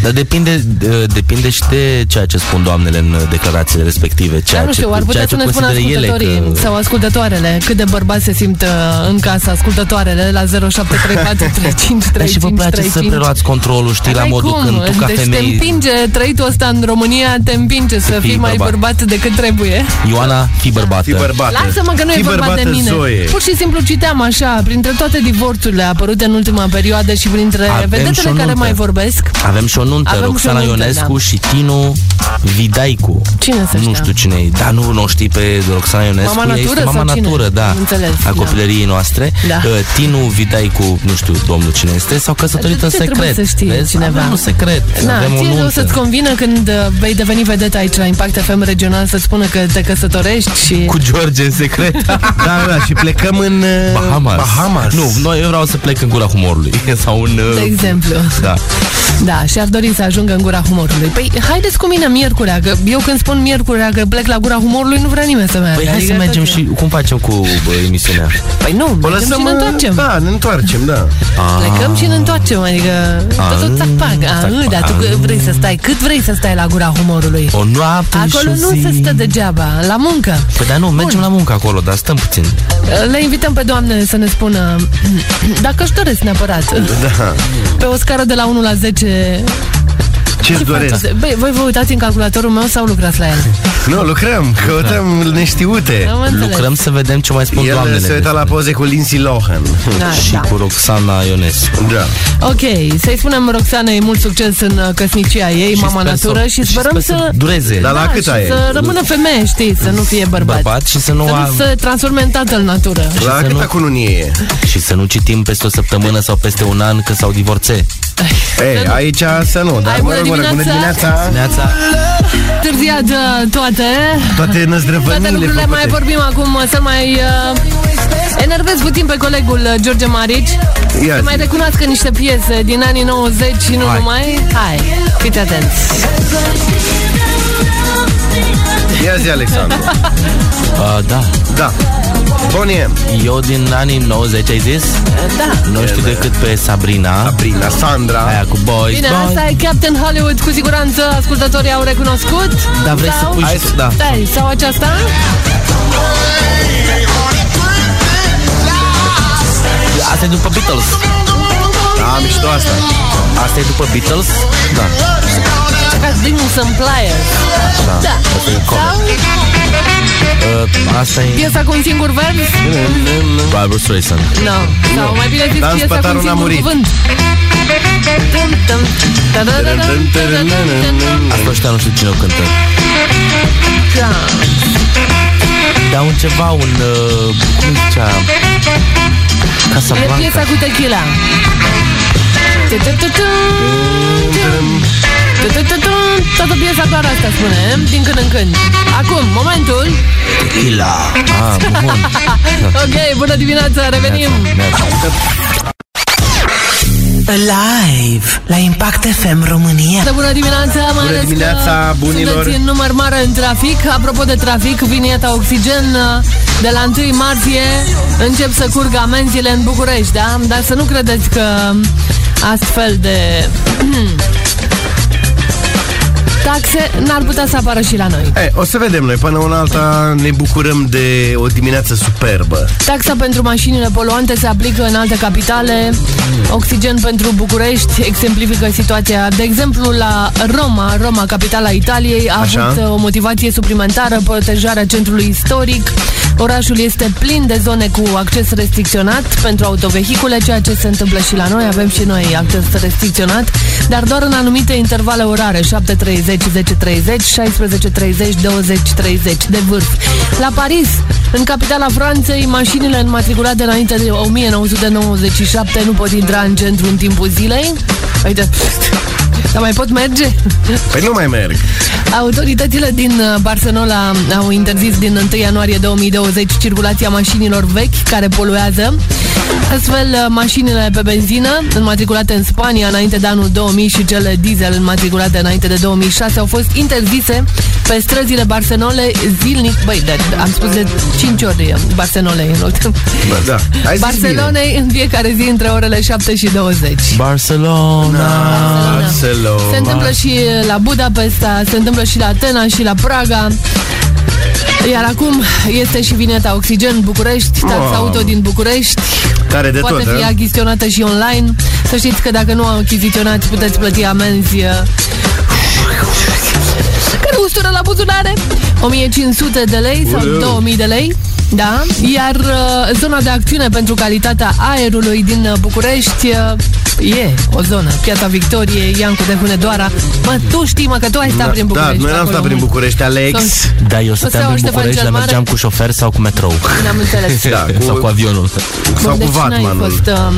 Dar depinde, uh, depinde și de ceea ce spun doamnele în declarațiile respective. Ceea Dar nu știu, ce, ar putea ceea să ce ne spună consideră ele ascultătorii că... sau ascultătoarele cât de bărbați se simt uh, în casă ascultătoarele la [laughs] 0734 35 Dar și vă 35 place să 35. preluați controlul, știi, la N-ai modul cum. când tu ca deci te femeie... împinge, trăitul ăsta în România te împinge să, fii fii mai bărbat. bărbat decât trebuie. Ioana, fii bărbată. Fii bărbată. Lasă-mă că nu Fii e vorba de bărbată, mine. Zoe. Pur și simplu citeam așa, printre toate divorțurile apărute în ultima perioadă și printre Avem și vedetele o care nuntă. mai vorbesc. Avem și o nuntă, Avem și o Roxana nuntă, Ionescu da. și Tinu Vidaicu. Cine să Nu știa? știu cine e, dar nu, nu o știi pe Roxana Ionescu. Mama ea este Natură mama sau cine? natură, da, Am înțeles, a da. copilăriei noastre. Da. Uh, Tinu Vidaicu, nu știu domnul cine este, s-au căsătorit De în ce trebuie secret. să știe Vezi? cineva? Avem un secret, Na, avem o ție o nuntă. să-ți convină când uh, vei deveni vedetă aici la Impact FM regional să-ți spună că te căsătorești și... Cu George în secret. [laughs] Da, da, și plecăm în uh, Bahamas. Bahamas. Nu, noi, eu vreau să plec în gura humorului. [laughs] Sau în... uh, De exemplu. Da. Da, și ar dori să ajungă în gura humorului. Păi, haideți cu mine miercurea, că eu când spun miercurea că plec la gura humorului, nu vrea nimeni să meargă. Păi hai Adică să mergem tot- și cum facem cu bă, emisiunea? Păi nu, O mergem și lăsăm, ne întoarcem. Da, ne întoarcem, da. Plecăm și ne întoarcem, adică tot tot țapac. Ah, da, tu că vrei să stai, cât vrei să stai la gura humorului? O noapte Acolo și o nu zi. se stă degeaba, la muncă. Păi dar nu, mergem la muncă acolo, dar stăm puțin. Le invităm pe doamne să ne spună [clears throat] dacă își doresc neapărat. Da. Pe o scară de la 1 la 10 Ce-ți doresc? faceți? Băi, voi vă uitați în calculatorul meu sau lucrați la el? Nu, lucrăm, căutăm neștiute. Am înțeles. Lucrăm să vedem ce mai spun El doamnele. se uita la poze cu Lindsay Lohan. Da, și da. cu Roxana Ionescu. Da. Ok, să-i spunem Roxanei mult succes în uh, căsnicia ei, Și mama sper natură să- și și sperăm sper să... să dureze. Dar la Da, câta și e? să rămână femeie, știi, să nu fie bărbat. Bărbat și să nu Să a... nu se transforme în tatăl natură. La să câta nu- cununie e? Și să nu citim peste o săptămână sau peste un an că s-au divorțe. Ei, aici să nu, dar Hai, mă bună rog, bună dimineața! dimineața. Neața, Târziat uh, toate, Toate toate năzdrăvănile lucrurile mai făcute. vorbim acum să mai uh, enervez puțin pe colegul uh, George Marici. Ia Să mai zi. recunoască niște piese din anii 90 și nu Hai. numai. Hai, fiți atenți. Ia zi, Alexandru. uh, da. Da. Bonnie, Eu din anii 90 ai zis? Da. Nu știu decât pe Sabrina. Sabrina, Sandra. Aia cu boys, Bine, boys. asta e Captain Hollywood, cu siguranță ascultătorii au recunoscut. Dar vrei să sau, pui și... Da. Stai, sau aceasta? Asta e după Beatles. Da, mișto asta. Asta e după Beatles? Da. Ca Dings and Pliers. Așa. Da. Asta e cover. Sau Uh, asta e piesa cu un singur vers? Barbara Streisand. Nu. Sau mai bine zis Dan piesa cu Spătarul un n-a singur murit. cuvânt. Tum, tum. Ta-da-da-dam, ta-da-da-da-dam. Asta ăștia nu știu cine o cântă. Da. Dar un ceva, un... Uh, cum zicea? E Casablanca. piesa cu tequila. Tu-tu-tu-tum. Tu-tu-tu-tum. Toată piesa doar asta spune, din când în când. Acum, momentul. Tequila. Ah, bun. [laughs] Ok, bună dimineața, revenim. Neața. Live la Impact FM România. De bună dimineața, mai Bună ales dimineața, că bunilor. sunteți în număr mare în trafic. Apropo de trafic, vinieta Oxigen de la 1 martie încep să curgă amenziile în București, da? Dar să nu credeți că astfel de [clears throat] taxe, n-ar putea să apară și la noi. E, o să vedem noi. Până una alta ne bucurăm de o dimineață superbă. Taxa pentru mașinile poluante se aplică în alte capitale. Oxigen pentru București exemplifică situația. De exemplu, la Roma, Roma, capitala Italiei, a Așa. avut uh, o motivație suplimentară, protejarea centrului istoric. Orașul este plin de zone cu acces restricționat pentru autovehicule, ceea ce se întâmplă și la noi. Avem și noi acces restricționat, dar doar în anumite intervale orare, 7.30, 10.30, 16.30, 20.30 de vârf. La Paris, în capitala Franței, mașinile înmatriculate înainte de 1997 nu pot intra în centru în timpul zilei. Uite, [laughs] dar mai pot merge? Păi nu mai merg. Autoritățile din uh, Barcelona au interzis din 1 ianuarie 2020 circulația mașinilor vechi care poluează. Astfel, uh, mașinile pe benzină înmatriculate în Spania înainte de anul 2000 și cele diesel înmatriculate înainte de 2006 au fost interzise pe străzile Barcelonei zilnic. Băi, de, am spus de 5 ori uh, Barcelonei în loc de- Bă, da. Ai zis Barcelonei în fiecare zi între orele 7 și 20. Barcelona. Barcelona. Se întâmplă și la Budapesta, se întâmplă și la Atena și la Praga. Iar acum este și vineta Oxigen București, taxa Wow. auto din București. Tare de Poate tot, fi eh? achiziționată și online. Să știți că dacă nu achiziționați, puteți plăti amenzi uh, care ustură la buzunare 1500 de lei sau Uleu. 2000 de lei da? Iar uh, zona de acțiune pentru calitatea aerului din uh, București uh, e o zonă. Piața Victoriei, Iancu de Hunedoara. Mă, tu știi, mă, că tu ai stat prin Da, București. noi n-am acolo. stat prin București, Alex. Sunt- Da, eu Să stăteam iau în Ștefan București, cel dar Mare? mergeam cu șofer sau cu metrou. N-am înțeles. [laughs] Da, cu, Sau cu avionul. sau Bun, cu deci n-ai Vatmanul. fost, um,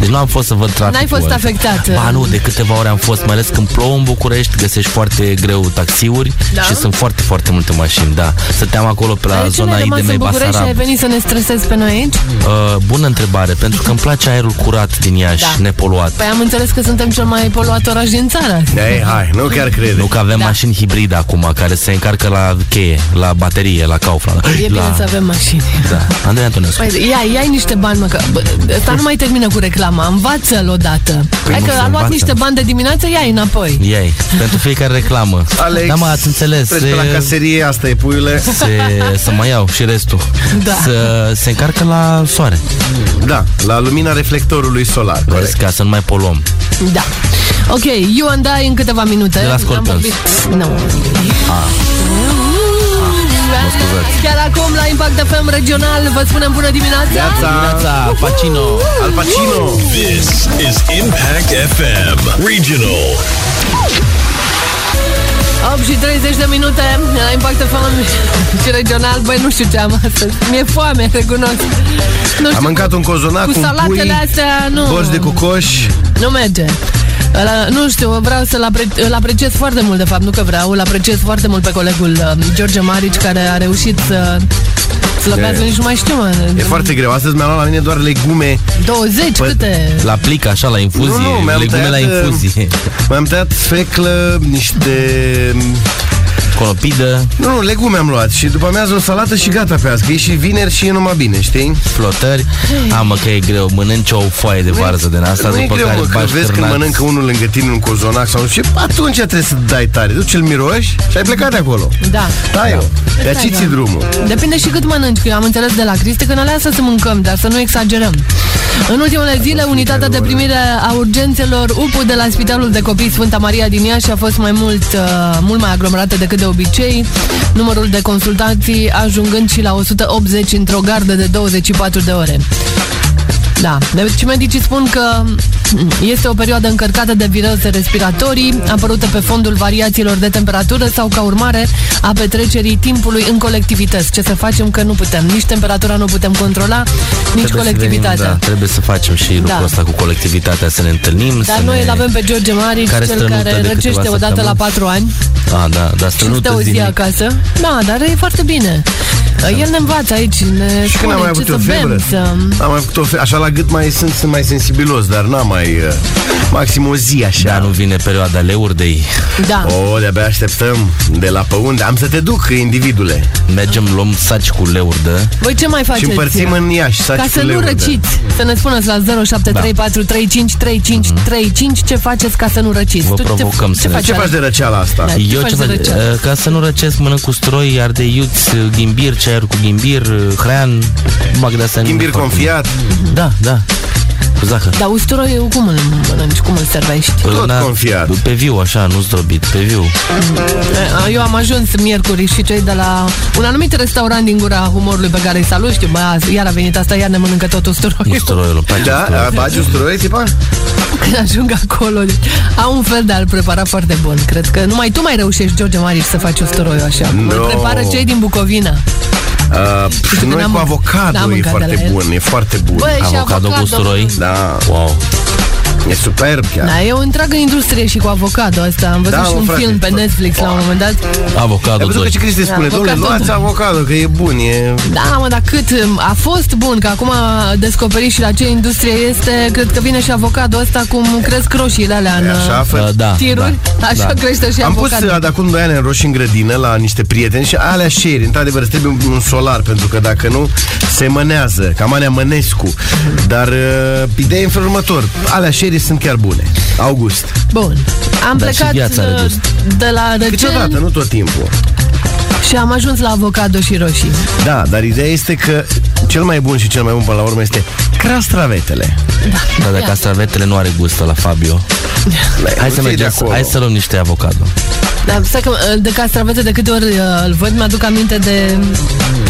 Deci nu am fost să văd traficul. N-ai fost ăla. afectat. Ba nu, de câteva ore am fost, mai ales când plouă în București, găsești foarte greu taxiuri Da? și sunt foarte, foarte multe mașini, da. Stăteam acolo pe la de ce zona n-ai rămas IDM în București și ai Basarab. venit să ne stresezi pe noi aici? Uh, bună întrebare, pentru că îmi place aerul curat din Iași, Da. Nepoluat. Păi am înțeles că suntem cel mai poluat oraș din țară. Ei, hai, nu chiar crede. Nu că avem Da. mașini hibride acum, care se încarcă la cheie, la baterie, la Kaufland. E bine la... să avem mașini. Da, Andrei Antonescu. Păi, ia, ia niște bani, mă, că bă, ăsta nu mai termină cu reclama. Învață-l odată. Păi Hai nu că se a luat învață. niște bani de dimineață, ia înapoi. Ei, pentru fiecare reclamă. Alex, da, mă, ați înțeles. Treci pe la caserie, asta e puiule. se, să mai iau și restul. Da. Să se încarcă la soare. Da, la lumina reflectorului solar. Vezi, corect. Ca să nu mai poluăm. Da. Ok, you and I în câteva minute. De la Scorpions. Am vorbit- Nu. Mă scuzați. Chiar acum la Impact FM regional vă spunem bună dimineața. Dimineața, Pacino. Al Pacino. This is Impact FM Regional. 8 și 30 de minute la Impact FM și regional. Băi, nu știu ce am astăzi. Mi-e foame, recunosc. Nu știu, Am mâncat un cozonac cu cu un salatele pui, astea, nu. borș de cocoș. Nu merge. Ăla, nu știu, vreau să-l apre- îl apreciez foarte mult, de fapt, nu că vreau, îl apreciez foarte mult pe colegul uh, George Marici, care a reușit să slăbească, E- nici nu mai știu, mă. E foarte greu. Astăzi mi-am luat la mine doar legume. 20, Păi- câte? La plic, așa, la infuzie. Nu, nu, mi-am legume la tăiat, uh, infuzie. Mi-am tăiat sfeclă, niște... Conopidă, Nu, nu, legume am luat și după amiază o salată și gata pe azi, că e și vineri și e numai bine, știi? flotări. A, mă, că e greu. Mănânci o foaie de varză din asta, nu e după greu, care mă, că bagi vezi când cârnați. mănâncă unul lângă tine un cozonac sau nu știu ce, atunci trebuie să dai tare. Duci-l miroși și ai plecat de acolo. Da. Da, eu. De Stai, aici da. ți drumul. Depinde și cât mănânci, că eu am înțeles de la Cristi că ne lasă să mâncăm, dar să nu exagerăm. În ultimele zile, unitatea de primire a urgențelor UPU de la Spitalul de Copii Sfânta Maria din Iași a fost mai mult, uh, mult mai aglomerată decât de obicei, numărul de consultații ajungând și la 180 într-o gardă de 24 de ore. Da, deci medicii spun că este o perioadă încărcată de viroze respiratorii, apărute pe fondul variațiilor de temperatură sau ca urmare a petrecerii timpului în colectivități. Ce să facem că nu putem, nici temperatura nu putem controla, nici Trebuie să colectivitatea. Venim, da, trebuie să facem și lucrul Da. ăsta cu colectivitatea, să ne întâlnim. Dar să noi ne... îl avem pe George Marici, Care cel strănută care de câteva răcește odată la săptămâni. patru ani A, da, dar și strănută stă o zi zilnic. acasă. Da, dar e foarte bine. El ne învață aici, ne Și când am spune mai ce avut să o febră? bem, să... Am mai făcut o fe- Așa la gât mai sunt, sunt mai sensibilos, dar n-am mai... Uh, maxim o zi așa. Dar nu vine perioada leurdei. Da. O, de-abia așteptăm de la pe unde. Am să te duc, individule. Mergem, luăm saci cu leurdă. Voi ce mai faceți? Și împărțim în Iași, saci Ca cu să nu leurdă. răciți. Să ne spuneți la 0734353535 ce faceți ca să nu răciți. Vă Tu provocăm ce, să ne- faci, Ce faci de răceala asta? Da. Ce Eu faci ce de fac? răceală? Uh, Ca să nu răcesc, mănânc cu stroi, ardeiuți, uh, ghimbir, ceaiuri cu ghimbir, uh, hrean, bag de astea. Ghimbir confiat. Da, da. Cu zahăr. Dar usturoiul cum îl mănânci, cum îl servești? Tot Na- confiat. Pe viu, așa, nu zdrobit, pe viu. Eu am ajuns miercuri și cei de la un anumit restaurant din gura umorului pe care îi salut, știu, bă, azi, iar a venit asta, iar ne mănâncă tot usturoiul. Usturoiul, îmi place Da, usturoiul. bagi usturoi, tipa? Când ajung acolo, deci, au un fel de a-l prepara foarte bun. Cred că numai tu mai reușești, George Mariș, să faci usturoiul așa. Cum îl No. prepară cei din Bucovina. Uh, pf, că noi n-am- cu avocado n-am e mâncat de foarte la el. bun, e foarte bun. Băi, și Avocado cu avocado. usturoi? Da, Wow. E superb chiar. Da, e o întreagă industrie și cu avocado asta. Am văzut Da, și mă, un frate, film pe tot. Netflix la un moment dat. Avocado Ai văzut că 2. ce Cristi spune? Da, Dom'le, avocado. luați avocado, că e bun, e... Da, mă, dar cât um, a fost bun, că acum a descoperit și la ce industrie este, cred că vine și avocado ăsta cum cresc roșiile alea în E așa, uh, fă... Uh, Da, tiruri. da. Așa da. crește și Am pus avocado. uh, de acum 2 ani în roșii în grădină la niște prieteni și alea share, într-adevăr, îți trebuie un, un solar, pentru că dacă nu, se mânează, cam Anea Mănescu. Dar uh, ideea e în felul următor, alea share sunt chiar bune. August. Bun. Am Dar și plecat viața are uh, gust. de la Câteodată, Răceni nu tot timpul. și am ajuns la avocado și roșii. Da, dar ideea este că cel mai bun și cel mai bun până la urmă este castravetele. Da, dar castravetele nu are gust la Fabio. Hai Nu să ții de mergem, să- acolo. hai să luăm niște avocado. Dar stai că uh, de castravete de câte ori uh, îl văd, mi-aduc aminte de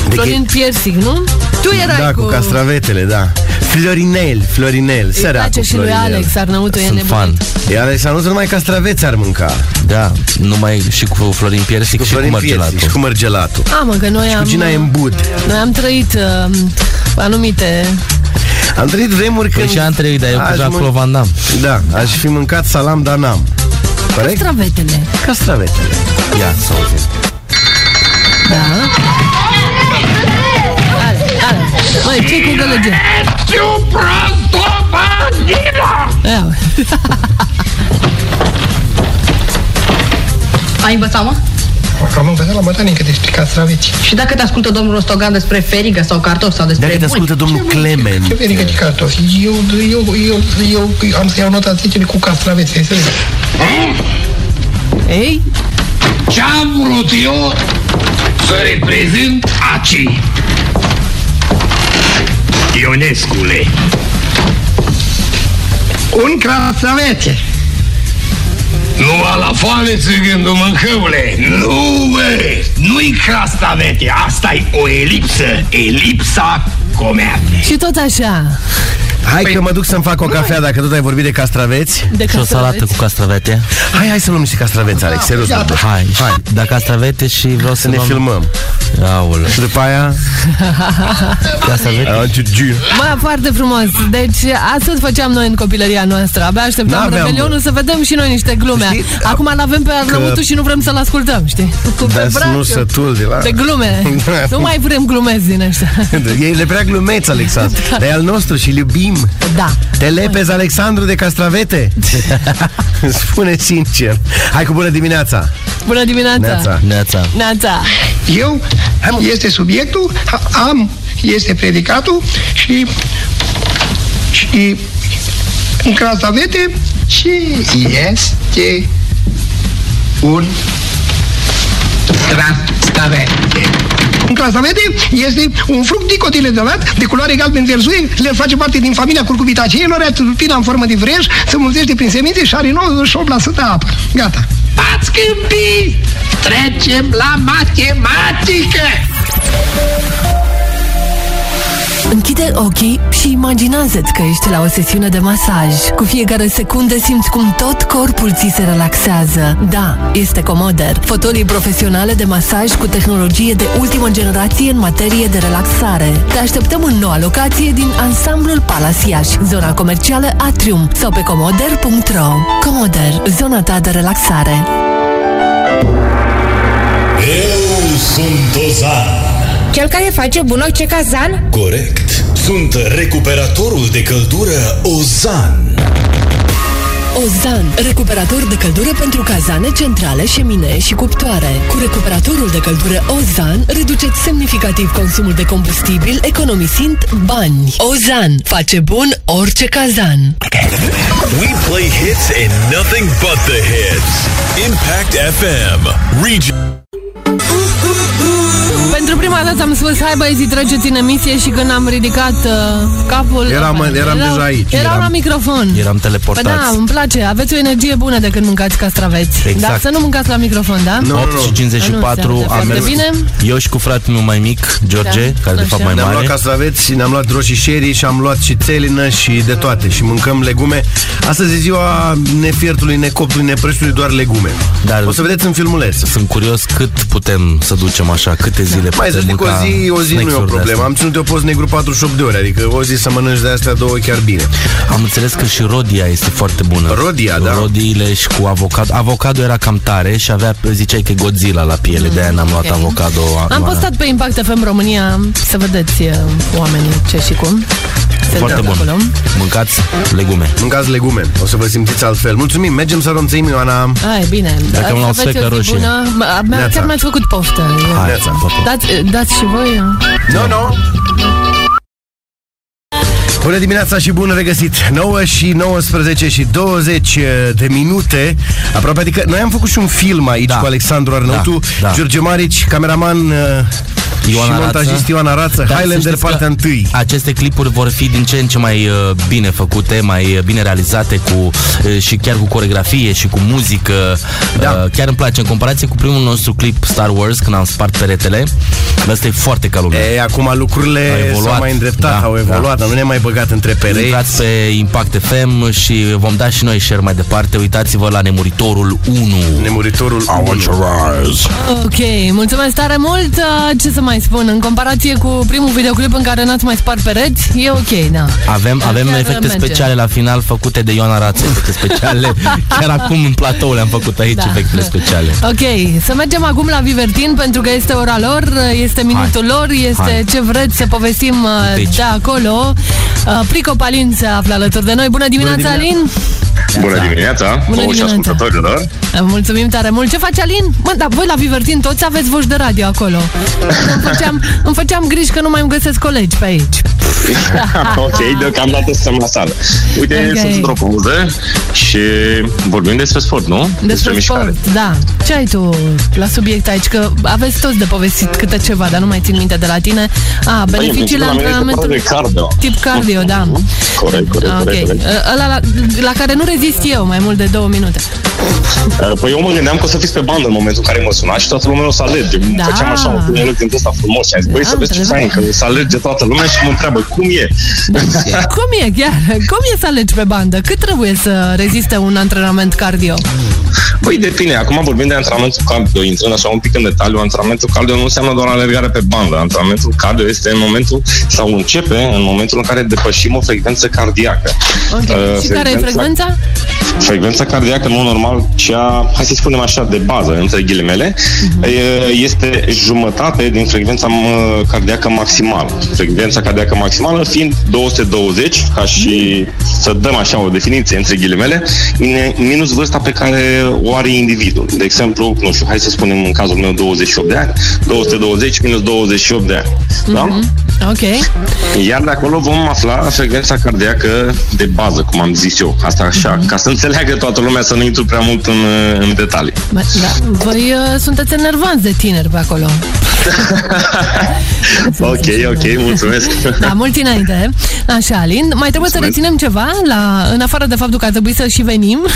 Florin Piersic, nu? Tu erai Da, cu castravetele, da. Florinel, Florinel, Îi săracul place și lui Florinel. Alex, Arnăutul e Sunt nebun. fan. Iar Alexandru numai castraveți ar mânca. Da, numai și cu Florin Piersic Cu și cu Florin mărgelatul. Piersic și cu mărgelatul. A, mă, că noi Și am... cu Gina e în bud. Noi am trăit uh, anumite... Am trăit vremuri Păi când... și am trăit, dar eu cu aș Jean-Claude mân- Van Damme. Da, aș fi mâncat salam, dar n-am. Corect? Castravetele. Castravetele. Ia să auzim. Da. Ale, ale. Măi, ce cu gălăgie? Ia, uite. Ai învățat, mă? Am învățat la botanică despre castraveți. Și dacă te ascultă domnul Rostogan despre ferigă sau cartofi sau despre Dacă te buni? ascultă domnul Clement. Ce verică de cartofi? Eu, eu, eu, eu, am să iau nota 10 cu castraveți, ai să vezi. Ei, Ce-am vrut eu să reprezint aici? Ionescule. Un castravete. Nu ala foame țigându mâncăule. Nu, bă! Nu-i castavete, asta e o elipsă. Elipsa comeate. și tot așa. Hai că mă duc să-mi fac o cafea dacă tot ai vorbit de castraveți. De Și o salată castraveți. cu castravete. Hai, hai să luăm niște castraveți, Alex, serios. Gata. Hai, hai. Da, castravete și vreau să, Să ne luăm- filmăm. Aoleu. Și după aia... [laughs] Castravete. Mă, foarte frumos. Deci, asta tot făceam noi în copilăria noastră. Abia așteptam N-aveam, Revelionul bă. să vedem și noi niște glume. Știi, Acum l-avem pe Arnăutul și nu vrem să-l ascultăm, știi? Dar Pe sunt braț, nu sătul de la... De glume. [laughs] nu mai vrem glumezi din ăștia. [laughs] E de prea glumeț, Alexandru. Dar e al nostru și iubim. Da. Te lepezi, Alexandru, de castravete? [laughs] Spune sincer. Hai cu bună dimineața. Bună dimineața. Neața. Neața. Neața. Eu, este subiectul, a- am, este predicatul și, și un castravete și este un castravete. Un castravete este un fruct dicotiledorat de culoare galben verzuie, le face parte din familia curcubitaceilor, are tulpina în formă de vrej, se mulțește prin semințe și are 98% apă. Gata. Ați câmpit! Trecem la matematică! Închide ochii și imaginează-ți că ești la o sesiune de masaj. Cu fiecare secundă simți cum tot corpul ți se relaxează. Da, este Comoder. Fotolii profesionale de masaj cu tehnologie de ultimă generație în materie de relaxare. Te așteptăm în noua locație din ansamblul Palace Iași, zona comercială Atrium sau pe comoder.ro. Comoder, zona ta de relaxare. Eu sunt Ozan Cel care face bunoc cazan? Corect. Sunt recuperatorul de căldură Ozan. Ozan, recuperator de căldură pentru cazane, centrale, șemine și cuptoare. Cu recuperatorul de căldură Ozan, reduceți semnificativ consumul de combustibil, economisind bani. Ozan face bun orice cazan. We play hits and nothing but the hits. Impact FM. Region. Pentru prima dată am spus, hai băieții, treceți în emisie și când am ridicat uh, capul... Eram- eram erau, deja aici, Eram, eram- la microfon. Eram Păi teleportați. da, îmi place, aveți o energie bună de când mâncați castraveți. Exact. Dar să nu mâncați la microfon, da? 8 și 54 Nu, se am aude mers. bine? Eu și cu fratele meu mai mic, George, Da, care de fapt așa. mai Ne-am luat mare. castraveți, ne-am luat roșii sherry și am luat și țelină și de toate. Și mâncăm legume. Astăzi e ziua nefiertului, necoptului, neprăștului, doar legume. Dar O să vedeți în filmuleț. Sunt curios cât putem să ducem așa, câte zile Mai putem să știi că o mânca zi, o zi nu e o snacks-uri de problemă. astea. Am ținut eu post negru 48 de ore, adică o zi să mănânci de astea două chiar bine. Am înțeles că și rodia este foarte bună. Rodia, da. Rodiile și cu avocado. Avocado era cam tare și avea, ziceai că e Godzilla la piele, de-aia n-am luat ok. avocado. Am nu, postat pe Impact FM România să vedeți uh, oamenii ce și cum. Se Foarte întâmplă bun. acolo. Mâncați legume. Mâncați legume, o să vă simțiți altfel. Mulțumim, mergem să ronțăim, Ioana. Ai, bine. Dacă Să îmi luau aveți sfeclă o zi roșie. bună. M- a- Neața. Chiar mi-ați făcut poftă. Hai, Neața. pă, pă. Dați, dați și voi. uh. Nu, nu. Bună dimineața și bun regăsit 9 și 19 și 20 de minute Aproape, adică noi am făcut și un film aici Da. cu Alexandru Arnautu Da, da. George Marici, cameraman uh, Ioana și montajist Rață. Ioana Rață Dar să Highlander știți că partea 1 Aceste clipuri vor fi din ce în ce mai uh, bine făcute, mai uh, bine realizate cu uh, și chiar cu coregrafie și cu muzică. Da. Uh, chiar îmi place în comparație cu primul nostru clip Star Wars când am spart peretele. Ăsta e foarte ca lumea. E, acum lucrurile Au evoluat. s-au mai îndreptat, Da, au evoluat, dar nu ne-am mai băgat între pereți Intrați pe Impact FM și vom da și noi share mai departe. Uitați-vă la Nemuritorul 1. Nemuritorul 1 Ok, mulțumesc tare mult. Uh, Ce să mai spun? În comparație cu primul videoclip în care n-ați mai spart pereți, e ok, da. Avem, avem Chiar efecte merge. speciale la final făcute de Ioana Rață, efecte speciale. [laughs] Chiar acum în platou le-am făcut aici Da. efectele speciale. Ok, să mergem acum la Vivertin pentru că este ora lor, este minutul lor, este Hai. ce vreți să povestim uh, Deci. de acolo. Uh, Prico Palin se află alături de noi. Bună dimineața, Alin! Bună dimineața, Bună vouă și dimineața. ascultătorilor. Uh, Mulțumim tare mult. Ce faci, Alin? Mă, dar voi la Vivertin toți aveți voci de radio acolo. [laughs] îmi, făceam, îmi făceam griji că nu mai îmi găsesc colegi pe aici. [laughs] ok, deocamdată suntem la sală. Uite, Ok. sunt într-o pauză și vorbim despre sport, nu? Despre sport, da. Ce ai tu la subiect aici? Că aveți toți de povestit câte ceva, dar nu mai țin minte de la tine. A, beneficiile Păi, în principiu, la mine este antrenamentului. partea de cardio. Tip cardio, da. Corect, corect, Ok. corect. corect. Ăla la, la care nu rezist eu mai mult de două minute. Păi eu mă gândeam că o să fiți pe bandă în momentul în care mă sunați și toată lumea o să alerge. Da. Făceam așa un tunel din ăsta frumos și am zis, băi, Da, să vezi ce fain, că o să alerge toată lumea și mă întreabă, cum e? [laughs] Cum e, chiar? Cum e să alegi pe bandă? Cât trebuie să reziste un antrenament cardio? Păi depinde, acum vorbim de antrenamentul cardio, intrând așa un pic în detaliu, antrenamentul cardio nu înseamnă doar alergare pe bandă. Antrenamentul cardio este în momentul, sau începe în momentul în care depășim o frecvență cardiacă. Ok. Uh, Și care e frecvența? Frecvența cardiacă, în mod normal, cea, hai să spunem așa, de bază, între ghilimele, Mhm. e- este jumătate din frecvența mă, cardiacă maximală. Frecvența cardiacă maximală fiind 220, ca și să dăm așa o definiție între ghilimele, min- minus vârsta pe care o are individul. De exemplu, nu știu, hai să spunem în cazul meu 28 de ani, 220 minus 28 de ani. Da? Mhm. Ok. Iar de acolo vom afla frecvența cardiacă de bază, cum am zis eu. Asta așa, ca să înțeleagă toată lumea, să nu intru prea mult în, în detalii. Bă, Da, voi uh, sunteți enervanți de tineri pe acolo. [laughs] [laughs] Ok, ok, mulțumesc. Da, mult înainte. Așa, Alin. Mai trebuie să reținem ceva, la, în afară de faptul că ar trebui să și venim. [laughs]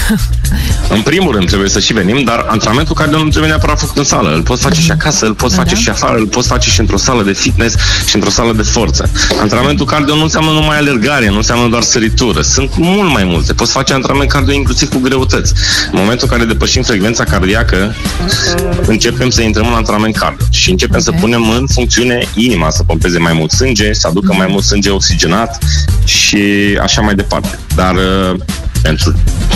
În primul rând trebuie să și venim, dar antrenamentul cardio nu trebuie neapărat făcut în sală. Îl poți face și acasă, îl poți face și afară, îl poți face și într-o sală de fitness și într-o sală de forță. Antrenamentul cardio nu înseamnă numai alergare, nu înseamnă doar săritură. Sunt mult mai multe. Poți face antrenament cardio inclusiv cu greutăți. În momentul în care depășim frecvența cardiacă, începem să intrăm în antrenament cardio și începem să punem în funcțiune inima, să pompeze mai mult sânge, să aducă mai mult sânge oxigenat și așa mai departe. Dar uh, pentru,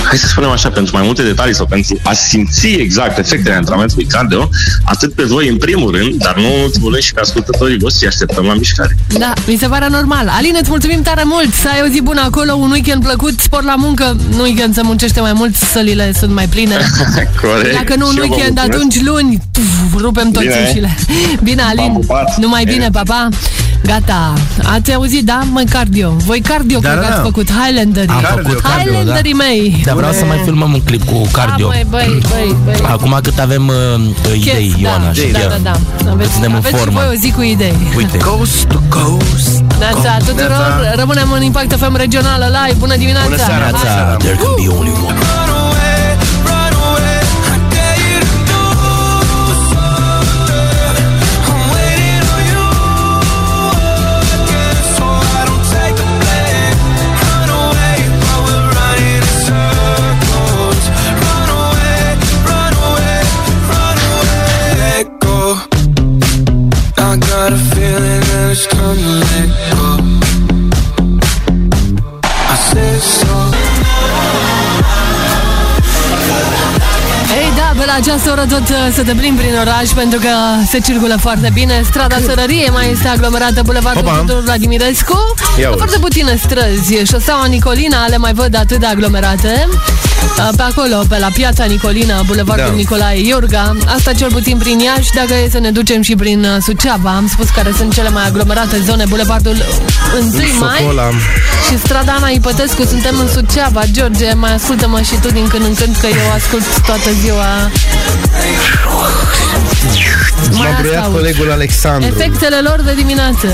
hai să spunem așa, pentru mai multe detalii sau pentru a simți exact efectele antrenamentului cardio, atât pe voi în primul rând, dar nu în ultimul rând și pe ascultătorii voștri așteptăm la mișcare. Da, mi se pare normal. Aline, îți mulțumim tare mult să ai o zi bună acolo, un weekend plăcut, spor la muncă. Nu weekend se muncește mai mult, sălile sunt mai pline. [laughs] Corect. Dacă nu un Și eu vă weekend, mulțumesc. atunci luni, puf, rupem toți Bine. ușile. Bine, Alin, pupat. numai bine, Bine. papa. Gata, ați auzit, da? Măi, cardio. Voi cardio, Da, cred da, că ați da. făcut Highlanderii. Am făcut cardio, da. Highlanderii mei. Dar vreau să mai filmăm un clip cu cardio. Da, măi, băi, băi, băi. Acum cât avem uh, Chef, idei, da, Ioana, și da, chiar da, da. Aveți, suntem în aveți și formă. voi o zi cu idei. Uite, Coast to coast. Neața tuturor, rămânem în Impact FM regională live. Bună dimineața! Bună seara, bună Hai. seara. there can be only one. That it's time to let go. I said so. Ei, da, pe la această oră tot uh, să te plimbi prin oraș pentru că se circulă foarte bine. Strada Sărărie mai este aglomerată, Bulevardul Opa. Tudor Vladimirescu. Ia uite. Foarte puține străzi. Șoseaua Nicolina le mai văd atât de aglomerate. Uh, Pe acolo, pe la piața Nicolina, Bulevardul Da. Nicolae Iorga. Asta cel puțin prin Iași, dacă e să ne ducem și prin uh, Suceava. Am spus care sunt cele mai aglomerate zone. Bulevardul 1 mai Socola. și strada Ana Ipătescu. Suntem în Suceava. George, mai ascultă-mă și tu din când în când, că eu ascult toată ziua. M-a asta bruiat aud. colegul Alexandru. Efectele lor de dimineață.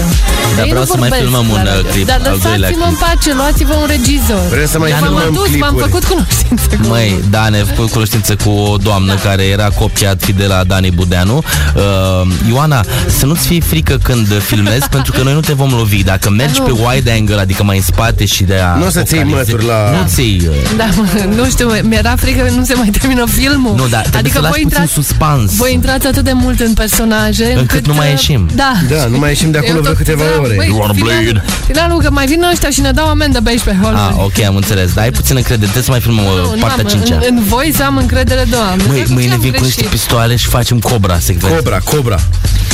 Dar Ei vreau nu să mai vorbesc filmăm un, la uh, radio. clip, Dar al doilea lăsați-mă în clip. pace, luați-vă un regizor. Vrem să mai M-am filmăm dus, m-am clipuri. făcut cunoștință cu Măi, Dane, a făcut cunoștință cu o doamnă Da. care era copia fidelă a Dani Budeanu. Uh, Ioana, să nu-ți fie frică când filmezi, [laughs] pentru că noi nu te vom lovi. Dacă mergi Nu. pe wide angle, adică mai în spate și de a... Nu o să-ți iei focalizezi- mături la- Nu-ți iei... uh, Da, mă, nu știu, mi-era frică că nu se mai termină filmul. Nu, dar trebuie să lași puțin suspans. voi intrați atât de mult în personaje Încât nu mai uh, ieșim. Da. Da, nu mai ieșim de acolo Eu vreo tot câteva vreau, ore. băi, You wanna finalul- bleed? Finalul, că mai vin ăștia și ne dau amendă pe aici pe hol. Ah, ok, am înțeles. Dar ai puțină încredere, trebuie să mai filmăm uh, Nu, nu partea am, 5 în, în voi să am încredere, doamne. Măi, Cred că mâine am vin cu niște greșit. pistoale și facem Cobra secvent. Cobra, Cobra.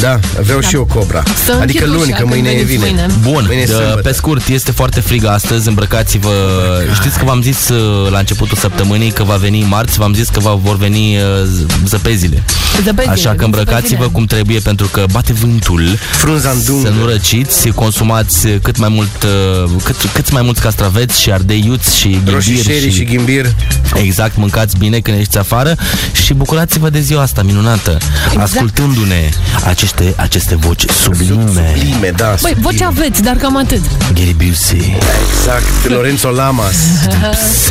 Da, vreau și eu Cobra. Să Adică închid luni, ușa că mâine când e veniți vine. mâine. Bun, Mâine e uh, sâmbătă. pe scurt, este foarte frig astăzi, îmbrăcați-vă. Știți că v-am zis uh, la începutul săptămânii că va veni marți, v-am zis că va, vor veni uh, z- zăpezile. Zăpezile, Așa că îmbrăcați-vă zăpezile. cum trebuie pentru că bate vântul. Frunza în dungă. Să nu răciți, consumați cât mai mult, uh, cât, cât mai mulți castraveți și ardei iuți și ghimbir Roșișeri și ghimbir. Exact, mâncați bine când ieșiți afară și bucurați-vă de ziua asta minunată, Exact. ascultându-ne aceste, aceste voci sublime. Sublime, da. Băi, voce aveți, dar cam atât. Gary Busey, Exact, Lorenzo Lamas.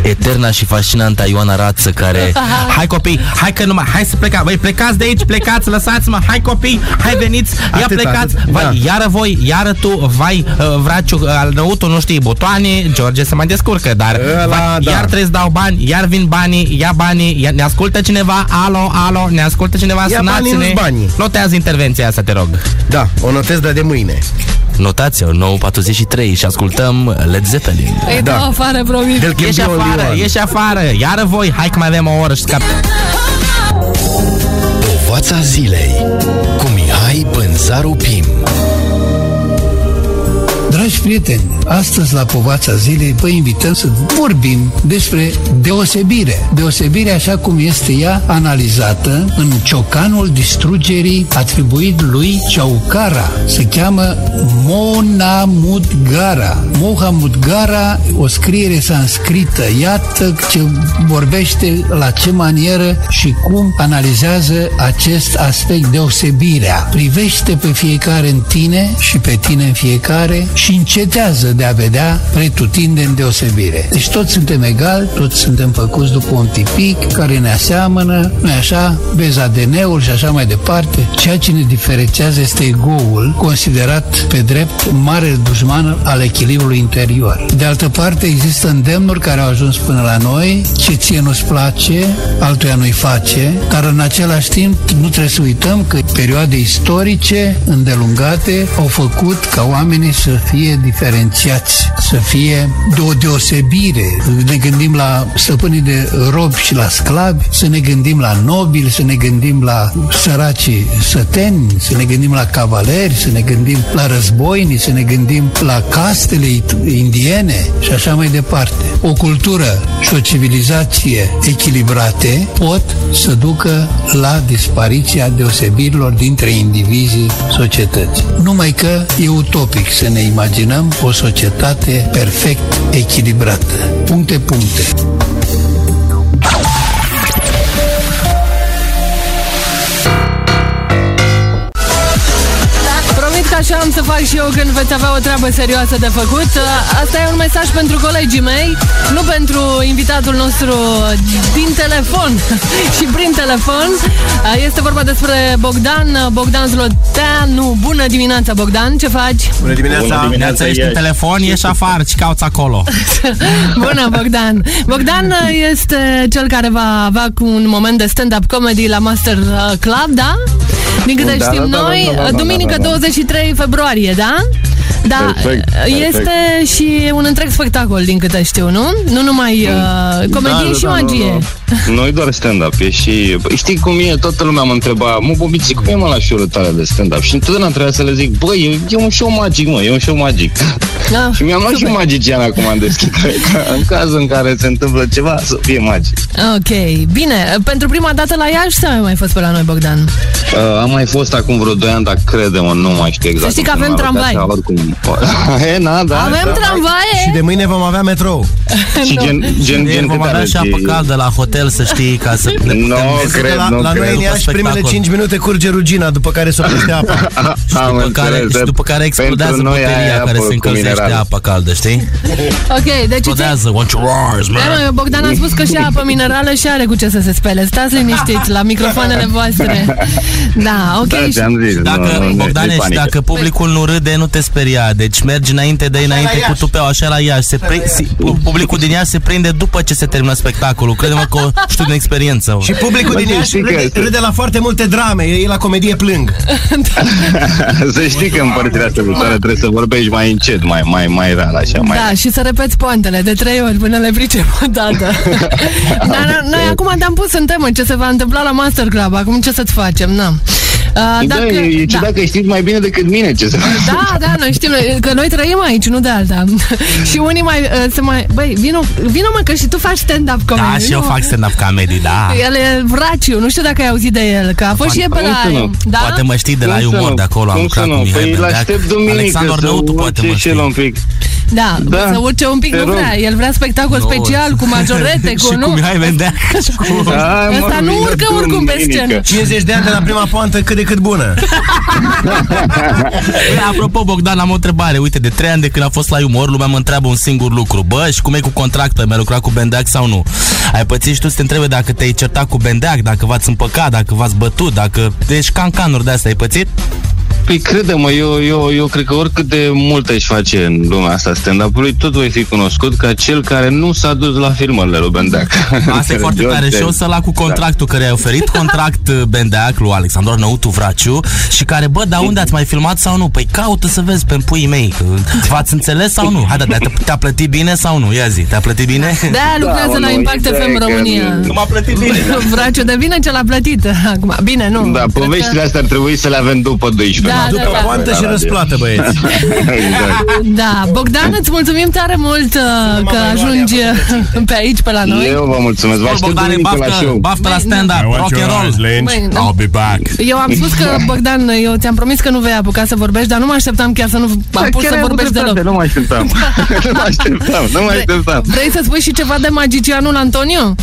eterna și fascinanta Ioana Rață care... [laughs] Hai copii, hai că numai, hai să plecați, voi plecați de aici, plecați, lăsați-mă, hai copii, hai veniți, ia Atât, plecați, atât, vai, da. iară voi, iară tu, vai, uh, vraciu, uh, al năutu nu știi butoane, George se mai descurcă, dar Ăla, vai, da. iar trebuie să dau bani, iar vin banii, ia banii, ia, ne ascultă cineva, alo, alo, ne ascultă cineva, Ia banii, sunați-ne. nu-s banii. Notează intervenția asta, te rog. Da, o notez, dar de mâine. Notați-o, 9.43 și ascultăm Led Zeppelin. Îi Da. dau afară, promit. Del Ieși Champion afară, Lion. ieși afară, iară voi, hai că mai avem o oră și scap. Povața zilei cu Mihai Pânzaru Pim. Dragi prieteni, astăzi la Povața Zilei vă invităm să vorbim despre deosebire. Deosebire așa cum este ea analizată în ciocanul distrugerii atribuit lui Chaucara. Se cheamă Monamudgara. Mohamudgara, o scriere sanscrită. Iată ce vorbește la ce manieră și cum analizează acest aspect deosebirea. Privește pe fiecare în tine și pe tine în fiecare și încetează de a vedea pretutindeni deosebire. Deci toți suntem egali, toți suntem făcuți după un tipic care ne aseamănă, nu așa, vezi ADN-ul și așa mai departe. Ceea ce ne diferențiază este egoul, considerat pe drept mare dușman al echilibrului interior. De altă parte, există îndemnuri care au ajuns până la noi, ce ție nu-ți place, altuia nu-i face, dar în același timp nu trebuie să uităm că perioade istorice îndelungate au făcut ca oamenii să fie diferențiați, să fie de o deosebire. Ne gândim la stăpânii de robi și la sclavi, să ne gândim la nobili, să ne gândim la săracii săteni, să ne gândim la cavaleri, să ne gândim la războini, să ne gândim la castele it- indiene și așa mai departe. O cultură și o civilizație echilibrate pot să ducă la dispariția deosebirilor dintre indivizii societății. Numai că e utopic să ne imaginăm o societate perfect echilibrată. Puncte, puncte. Așa am să fac și eu când veți avea o treabă serioasă de făcut. Asta e un mesaj pentru colegii mei, nu pentru invitatul nostru din telefon [laughs] și prin telefon. Este vorba despre Bogdan, Bogdan Zloteanu. Bună dimineața, Bogdan, ce faci? Bună Bună dimineața, ești în telefon, ieși afară, ce cauți acolo? [laughs] Bună, Bogdan! Bogdan este cel care va avea cu un moment de stand-up comedy la Master uh, Club, da? Din câte Da, știm da, da, noi, da, da, da, duminică da, da. 23 februarie, da? Da, Perfect, este și un întreg spectacol, din câte știu, nu? Nu numai uh, comedie Da, și da, da, magie. Nu, nu. Nu e doar stand-up, e și... Băi, Știi cum e? Toată lumea mă întreba, mă, Bobici, cum e mă la show tale de stand-up? Și întotdeauna trebuia să le zic, băi, e, e un show magic, mă, e un show magic. Da, [laughs] și mi-am luat și super. magician acum în deschidere, ca în cazul în care se întâmplă ceva, să fie magic. Ok, bine. Pentru prima dată la Iași sau ai mai fost pe la noi, Bogdan? Uh, am mai fost acum vreo 2 ani, dar crede-mă, nu mai știu exact. Să știi că cum avem se numeau, tramvai. dar Oricum. [laughs] e, na, da, Avem da, tramvaie? Și de mâine vom avea metrou. [laughs] Și gen, gen, Ieri gen vom câte avea și aveți? apă caldă la hotel, să știi, ca să ne Nu putem... cred, la, nu la noi cred. în Iași, primele spectacol. 5 minute curge rugina, după care se oprește apa. Am după care, înțeles, [laughs] și după care explodează pentru noi bateria aia care apă se cu încălzește mineral. apa caldă, știi? Ok, deci... Explodează, want your wars, Da, man. mă, Bogdan a spus că și apă minerală și are cu ce să se spele. Stați liniștiți la microfoanele voastre. Da, ok. Da, și- ți-am zis. Dacă, nu, nu, Bogdaneș, nu-i și panică. dacă publicul nu râde, nu te speria. Deci mergi înainte de înainte cu tupeu, așa la Iași. Se pri- si- publicul din Iași se prinde după ce se termină spectacolul. Crede-mă că o știu din experiență. Și publicul Bă, din tu Iași știi că- râde, râde la foarte multe drame. Ei la comedie plâng. [laughs] Să știi că în părțile astea viitoare trebuie să vorbești mai încet, mai, mai, mai rar, așa, mai... Da, și să repeți poantele de trei ori până le pricep odată. [laughs] Dar noi acum te-am pus în temă ce se va întâmpla la Master Club. Acum ce să-ți facem? Na. Uh, Da, e, e ciudat că știți mai bine decât mine ce să Da, da, noi știm că noi trăim aici, nu de alta. [laughs] și unii mai uh, se mai... Băi, vino, vino mă, că și tu faci stand-up comedy. Da, și eu nu? fac stand-up comedy, da. El e Vraciu, nu știu dacă ai auzit de el, că a fost și el pe Cum să la... nu? Da? Poate mă știi de la Cum să umor nu? de acolo, am Cum lucrat să cu nu? Mihai Păi îl Bendeac. aștept duminică Alexandru să Năutu poate mă urce și el știi. Un pic. Da, Da, să urce un pic, te nu rog. vrea. El vrea spectacol Nu. special, cu majorete, [laughs] cu... [laughs] Și nu? cu Mihai Bendeac. Hai, mă, Ăsta nu vină urcă oricum pe duminică. scenă. 50 de ani de la prima poantă cât de cât bună. Băi, [laughs] Apropo, Bogdan, am o întrebare. Uite, de trei ani de când a fost la umor, lumea mă întreabă un singur lucru. Bă, și cum e cu contractul? Mi-a lucrat cu Bendeac sau nu? Ai pățit și tu să te întrebe dacă te-ai certat cu Bendeac, dacă v-ați împăcat, dacă v-ați bătut, dacă... Deci cancanuri de astea ai pățit? Păi crede-mă, eu, eu, eu cred că oricât de mult aș face în lumea asta stand-up-ului, tot voi fi cunoscut ca cel care nu s-a dus la filmările lui Bendeac. Asta e [laughs] foarte tare și o să la cu contractul care ai oferit, [laughs] contract uh, Bendeac lui Alexandru Năutu Vraciu și care, bă, dar unde ați mai filmat sau nu? Păi caută să vezi pe puii mei, că v-ați înțeles sau nu? Hai, da, te- te-a plătit bine sau nu? Ia zi, te-a plătit bine? Da, lucrează Da, la nu, Impact ideea FM e că România. nu- m-a plătit [laughs] bine. Vraciu de vină ce l-a plătit acum. Bine, nu. Da, Cred poveștile că- astea ar trebui să le avem după 12. Da, noaptea. da, da. Poantă și răsplată, băieți. exact. [laughs] Da, Bogdan, îți mulțumim tare mult uh, că ajungi uh, pe aici, pe la noi. Eu vă mulțumesc. Vă aștept Bogdane, duminică la baftă, show. baftă la stand-up, rock and roll. Băi, da. be back. Eu am spus că, [laughs] Bogdan, eu ți-am promis că nu vei apuca să vorbești, dar nu mă așteptam chiar să nu Da, apuc chiar să ai avut vorbești dreptate, deloc. Nu mă așteptam. [laughs] nu mă așteptam, nu mă așteptam. Vrei să spui și ceva de magicianul Antonio?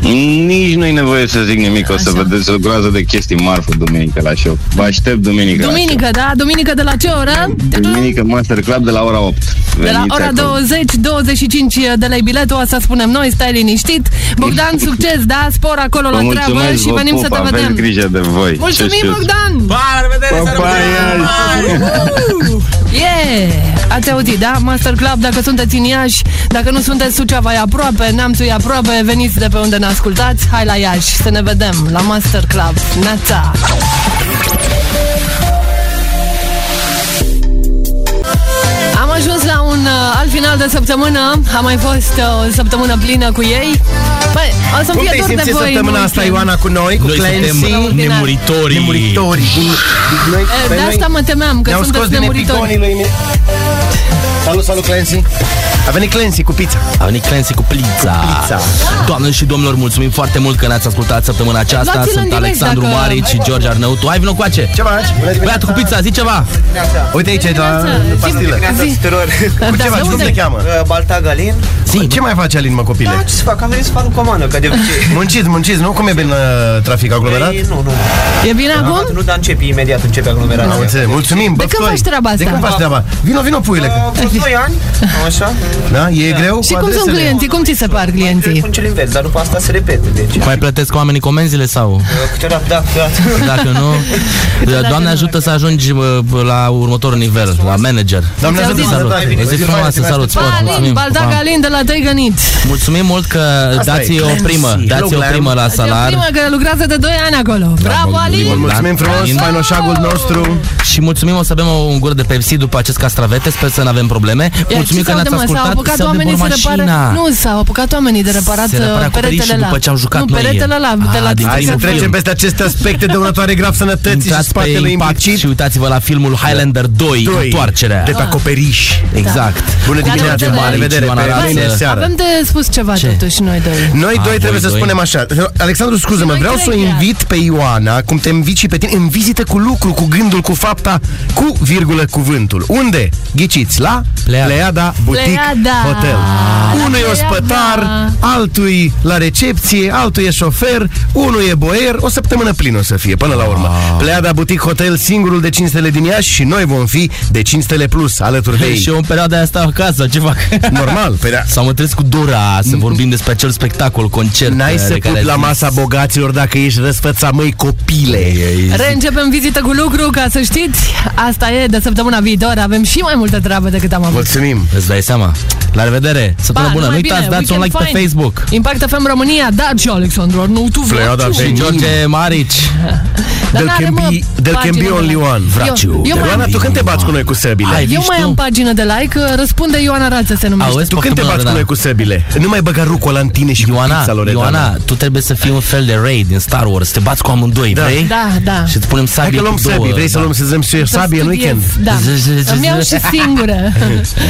Nici nu-i nevoie să zic nimic, o să vedeți o groază de chestii marfă duminică la show. Vă aștept duminică la Duminică, da? Duminică de la ce oră? show. Duminică Master Club de la ora 8. De la Veniți ora acolo. 20, 25 de lei biletul, asta spunem noi, stai liniștit. Bogdan, [laughs] succes, da? Spor acolo Vă la treabă mulțumesc, și vă venim să pup, te aveți vedem. grijă de voi. Ce Mulțumim, știți. Bogdan! Pa, la revedere, Pa, să pa, revedem! [laughs] Yeah! Ați auzit, da? Master Club, dacă sunteți în Iași, dacă nu sunteți Suceava e aproape, Neamțul e aproape, veniți de pe unde ne ascultați, hai la Iași să ne vedem la Master Club. Neața! Ajuns la un uh, alt final final de săptămână. A mai fost uh, o săptămână plină cu ei. Băi, o să Cum fie te-ai dor de simțit voi. săptămâna în asta, weekend. Ioana, cu noi, cu Noi Clancy? suntem nemuritorii. Nemuritorii. Noi, E, pe De noi asta mă temeam, că ne-au scos sunteți din nemuritori. epiconii lui Salut, salut, Clancy. A venit Clancy cu pizza. A venit Clancy cu pizza. pizza. Doamne și domnilor, mulțumim foarte mult că ne-ați ascultat săptămâna aceasta. Luați-l în Sunt direct Alexandru dacă- Marici și George Arnăutu. Hai, vină cu ace. Ce faci? Bună dimineața. Băiatul cu pizza, zi ceva. Uite aici, e la pastilă. Zi. tuturor. [laughs] Cu ce Da, faci? de Cum te unde? cheamă? Uh, Baltag Alin. Zi, Ce mai faci, Alin, mă, copile? Da, ce să fac? Am venit să fac o comandă, ca de obicei. [laughs] Munciți, munciți, nu? Cum e bine uh, trafic aglomerat? Ei, nu, nu. E bine acum? Nu, dar începe imediat, începe aglomerația. Am înțeles. Mulțumim, De când băftoi. faci treaba asta? De când faci treaba? Vino, vino, puiule. Uh, vreo 2 ani, așa. Da? E greu Și cu cum sunt adresele? clienții? Cum ți se par clienții? Cu cel invers, dar după asta se repete. Deci, Mai plătesc oamenii comenzile sau? uh, câteodată, da, câteodată. Dacă nu, [laughs] Doamne ajută să ajungi bă, la următorul nivel, la manager. Doamne ajută, Salut. sănătate. O zi Zi frumoasă, faină, salut, sport. Pa, Alin, Mulțumim. Baldac Pa. Alin de la Tăigănit. Mulțumim mult că Asta dați e, o Clancy. primă, dați o Hello, primă la Se salar. primă că lucrează de 2 ani acolo. Bravo, Alin! Bun, mulțumim frumos, Alin. fainoșagul nostru. Și mulțumim, o să bem un gur de Pepsi după acest castravete, sper să nu avem probleme. Iar Mulțumim ce că s-au ne-ați de, mă? S-au ascultat. apucat Se aude oamenii să bormașina. repare... Nu, s-au apucat oamenii de reparat Se repare uh, acoperișul peretele la... după ce au jucat nu, noi. peretele la, de la Ah, din Hai să primul trecem film. peste aceste aspecte dăunătoare grav sănătății și Intrați pe spatele Impact implicit. și uitați-vă la filmul Highlander 2, Doi. întoarcerea. De pe acoperiș. Exact. Bună Care dimineața, vedere. la revedere, Ioana pe Rasă. mâine seară. Avem de spus ceva Ce? totuși noi doi. Noi Ah, doi trebuie voi să doi. spunem așa Alexandru, scuză-mă, Noi vreau să o trei, invit pe Ioana Cum te invit și pe tine În vizită cu lucru, cu gândul, cu fapta Cu virgulă cuvântul Unde? Ghiciți, la Pleiada. Pleiada Boutique Pleiada. Hotel La Unul e Pleiada. ospătar Altul e la recepție Altul e șofer Unul e boier O săptămână plină o să fie, până la urmă Pleiada Boutique Hotel, singurul de 5 stele din Iași Și noi vom fi de 5 stele plus Alături de ei Și eu în perioada aia stau acasă, ce fac? Normal, pe da. Sau mă trezesc cu Dora să vorbim despre acel spectacol, concert. N-ai de să care pupi ai la zis. masa bogaților dacă ești răsfăța, măi, copile. Reîncepem vizită cu lucru, ca să știți. Asta e de săptămâna viitoare. Avem și mai multă treabă decât am avut. Mulțumim. Îți dai seama. La revedere. Săptămână bună. Nu numai uitați, bine, dați un like weekend pe fine. Facebook. Impact FM România, Daci și Alexandru Arnautu Pleiada Vraciu. Venin. Și George Marici. Dar There n-are, can mă, be, there can be pagină only de like. one. Vraciu. Eu, eu, mai Ioana, am, tu când te bați cu noi cu săbile? Hai, eu vii mai tu? am pagină de like, răspunde Ioana Rață se numește. Auzi, Tu când te poftă bați bună, cu noi da. cu săbile? Nu mai băga rucola în tine și cu Ioana, pizza, Loredana. Ioana, tu trebuie să fii un fel de Ray din Star Wars. Te bați cu amândoi, Da. vrei? Da, da. Și îți punem Hai sabie că luăm cu două. săbii. Vrei să da. luăm să dăm și Să sabie în studiez, weekend? Da. Z- z- z- Îmi iau z- și singură. [laughs]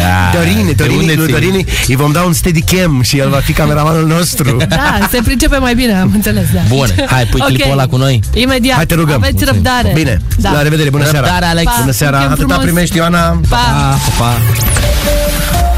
Da. Dorini, De unde Dorini, lui ții? Dorini, îi vom da un steady cam și el va fi cameramanul nostru. [laughs] Da, se pricepe mai bine, am înțeles, da. Bun, hai, pui [laughs] Ok. clipul ăla cu noi. Imediat. Hai, te rugăm. Aveți Mulțumim. răbdare. Bine, Da. la revedere, bună seara. Răbdare, Alex. Pa. Bună seara, Weekend atâta frumos. primești, Ioana. Pa. Pa, pa, pa.